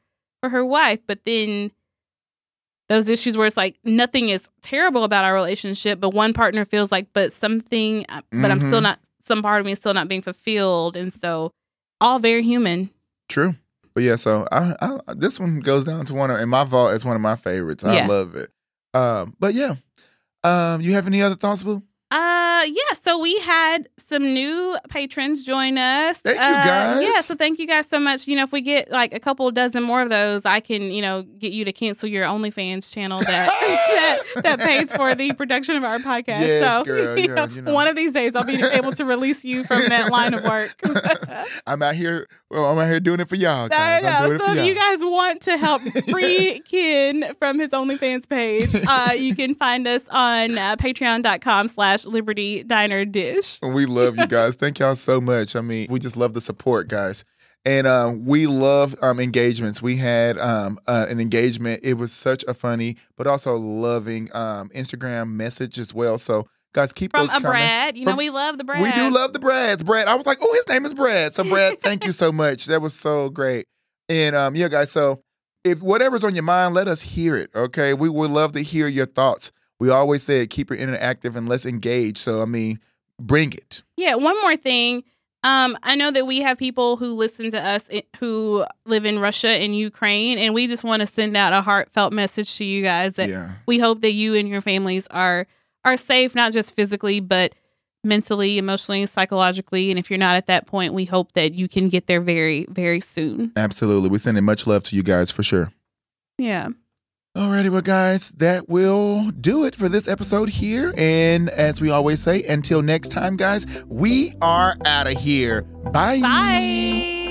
for her wife, but then those issues where it's like nothing is terrible about our relationship, but one partner feels like, but something, uh, but I'm still Mhm. not. Some part of me is still not being fulfilled, and so all very human. true. But yeah, so I, I this one goes down to one of in my vault as one of my favorites. I Yeah. love it. Um, but yeah. Um, you have any other thoughts, Boo? Uh, yeah. So we had some new patrons join us. Thank you, Uh, guys. Yeah. So thank you guys so much. You know, if we get like a couple dozen more of those, I can, you know, get you to cancel your OnlyFans channel that that, that pays for the production of our podcast. Yes, so girl, you yeah, know, you know. one of these days I'll be able to release you from that line of work. I'm out here. Well, I'm out here doing it for y'all. I Guys. I'm know. So if you guys want to help free Ken from his OnlyFans page, uh, you can find us on uh, patreon.com slash liberty diner dish. We love you guys. Thank y'all so much. I mean, we just love the support, guys. And uh, we love um, engagements. We had um, uh, an engagement. It was such a funny, but also loving um, Instagram message as well. So, guys, keep From those a coming. Brad. You know, we love the Brad. We do love the Brads. Brad, I was like, oh, his name is Brad. So, Brad, thank you so much. That was so great. And um, yeah, guys. So, if whatever's on your mind, let us hear it. Okay, we would love to hear your thoughts. We always say keep it interactive and let's engage. So, I mean, bring it. Yeah, one more thing. Um, I know that we have people who listen to us who live in Russia and Ukraine, and we just want to send out a heartfelt message to you guys that Yeah. we hope that you and your families are are safe, not just physically, but mentally, emotionally, psychologically. And if you're not at that point, we hope that you can get there very, very soon. Absolutely. We're sending much love to you guys for sure. Yeah. Alrighty, well, guys, that will do it for this episode here. And as we always say, until next time, guys, we are out of here. Bye. Bye.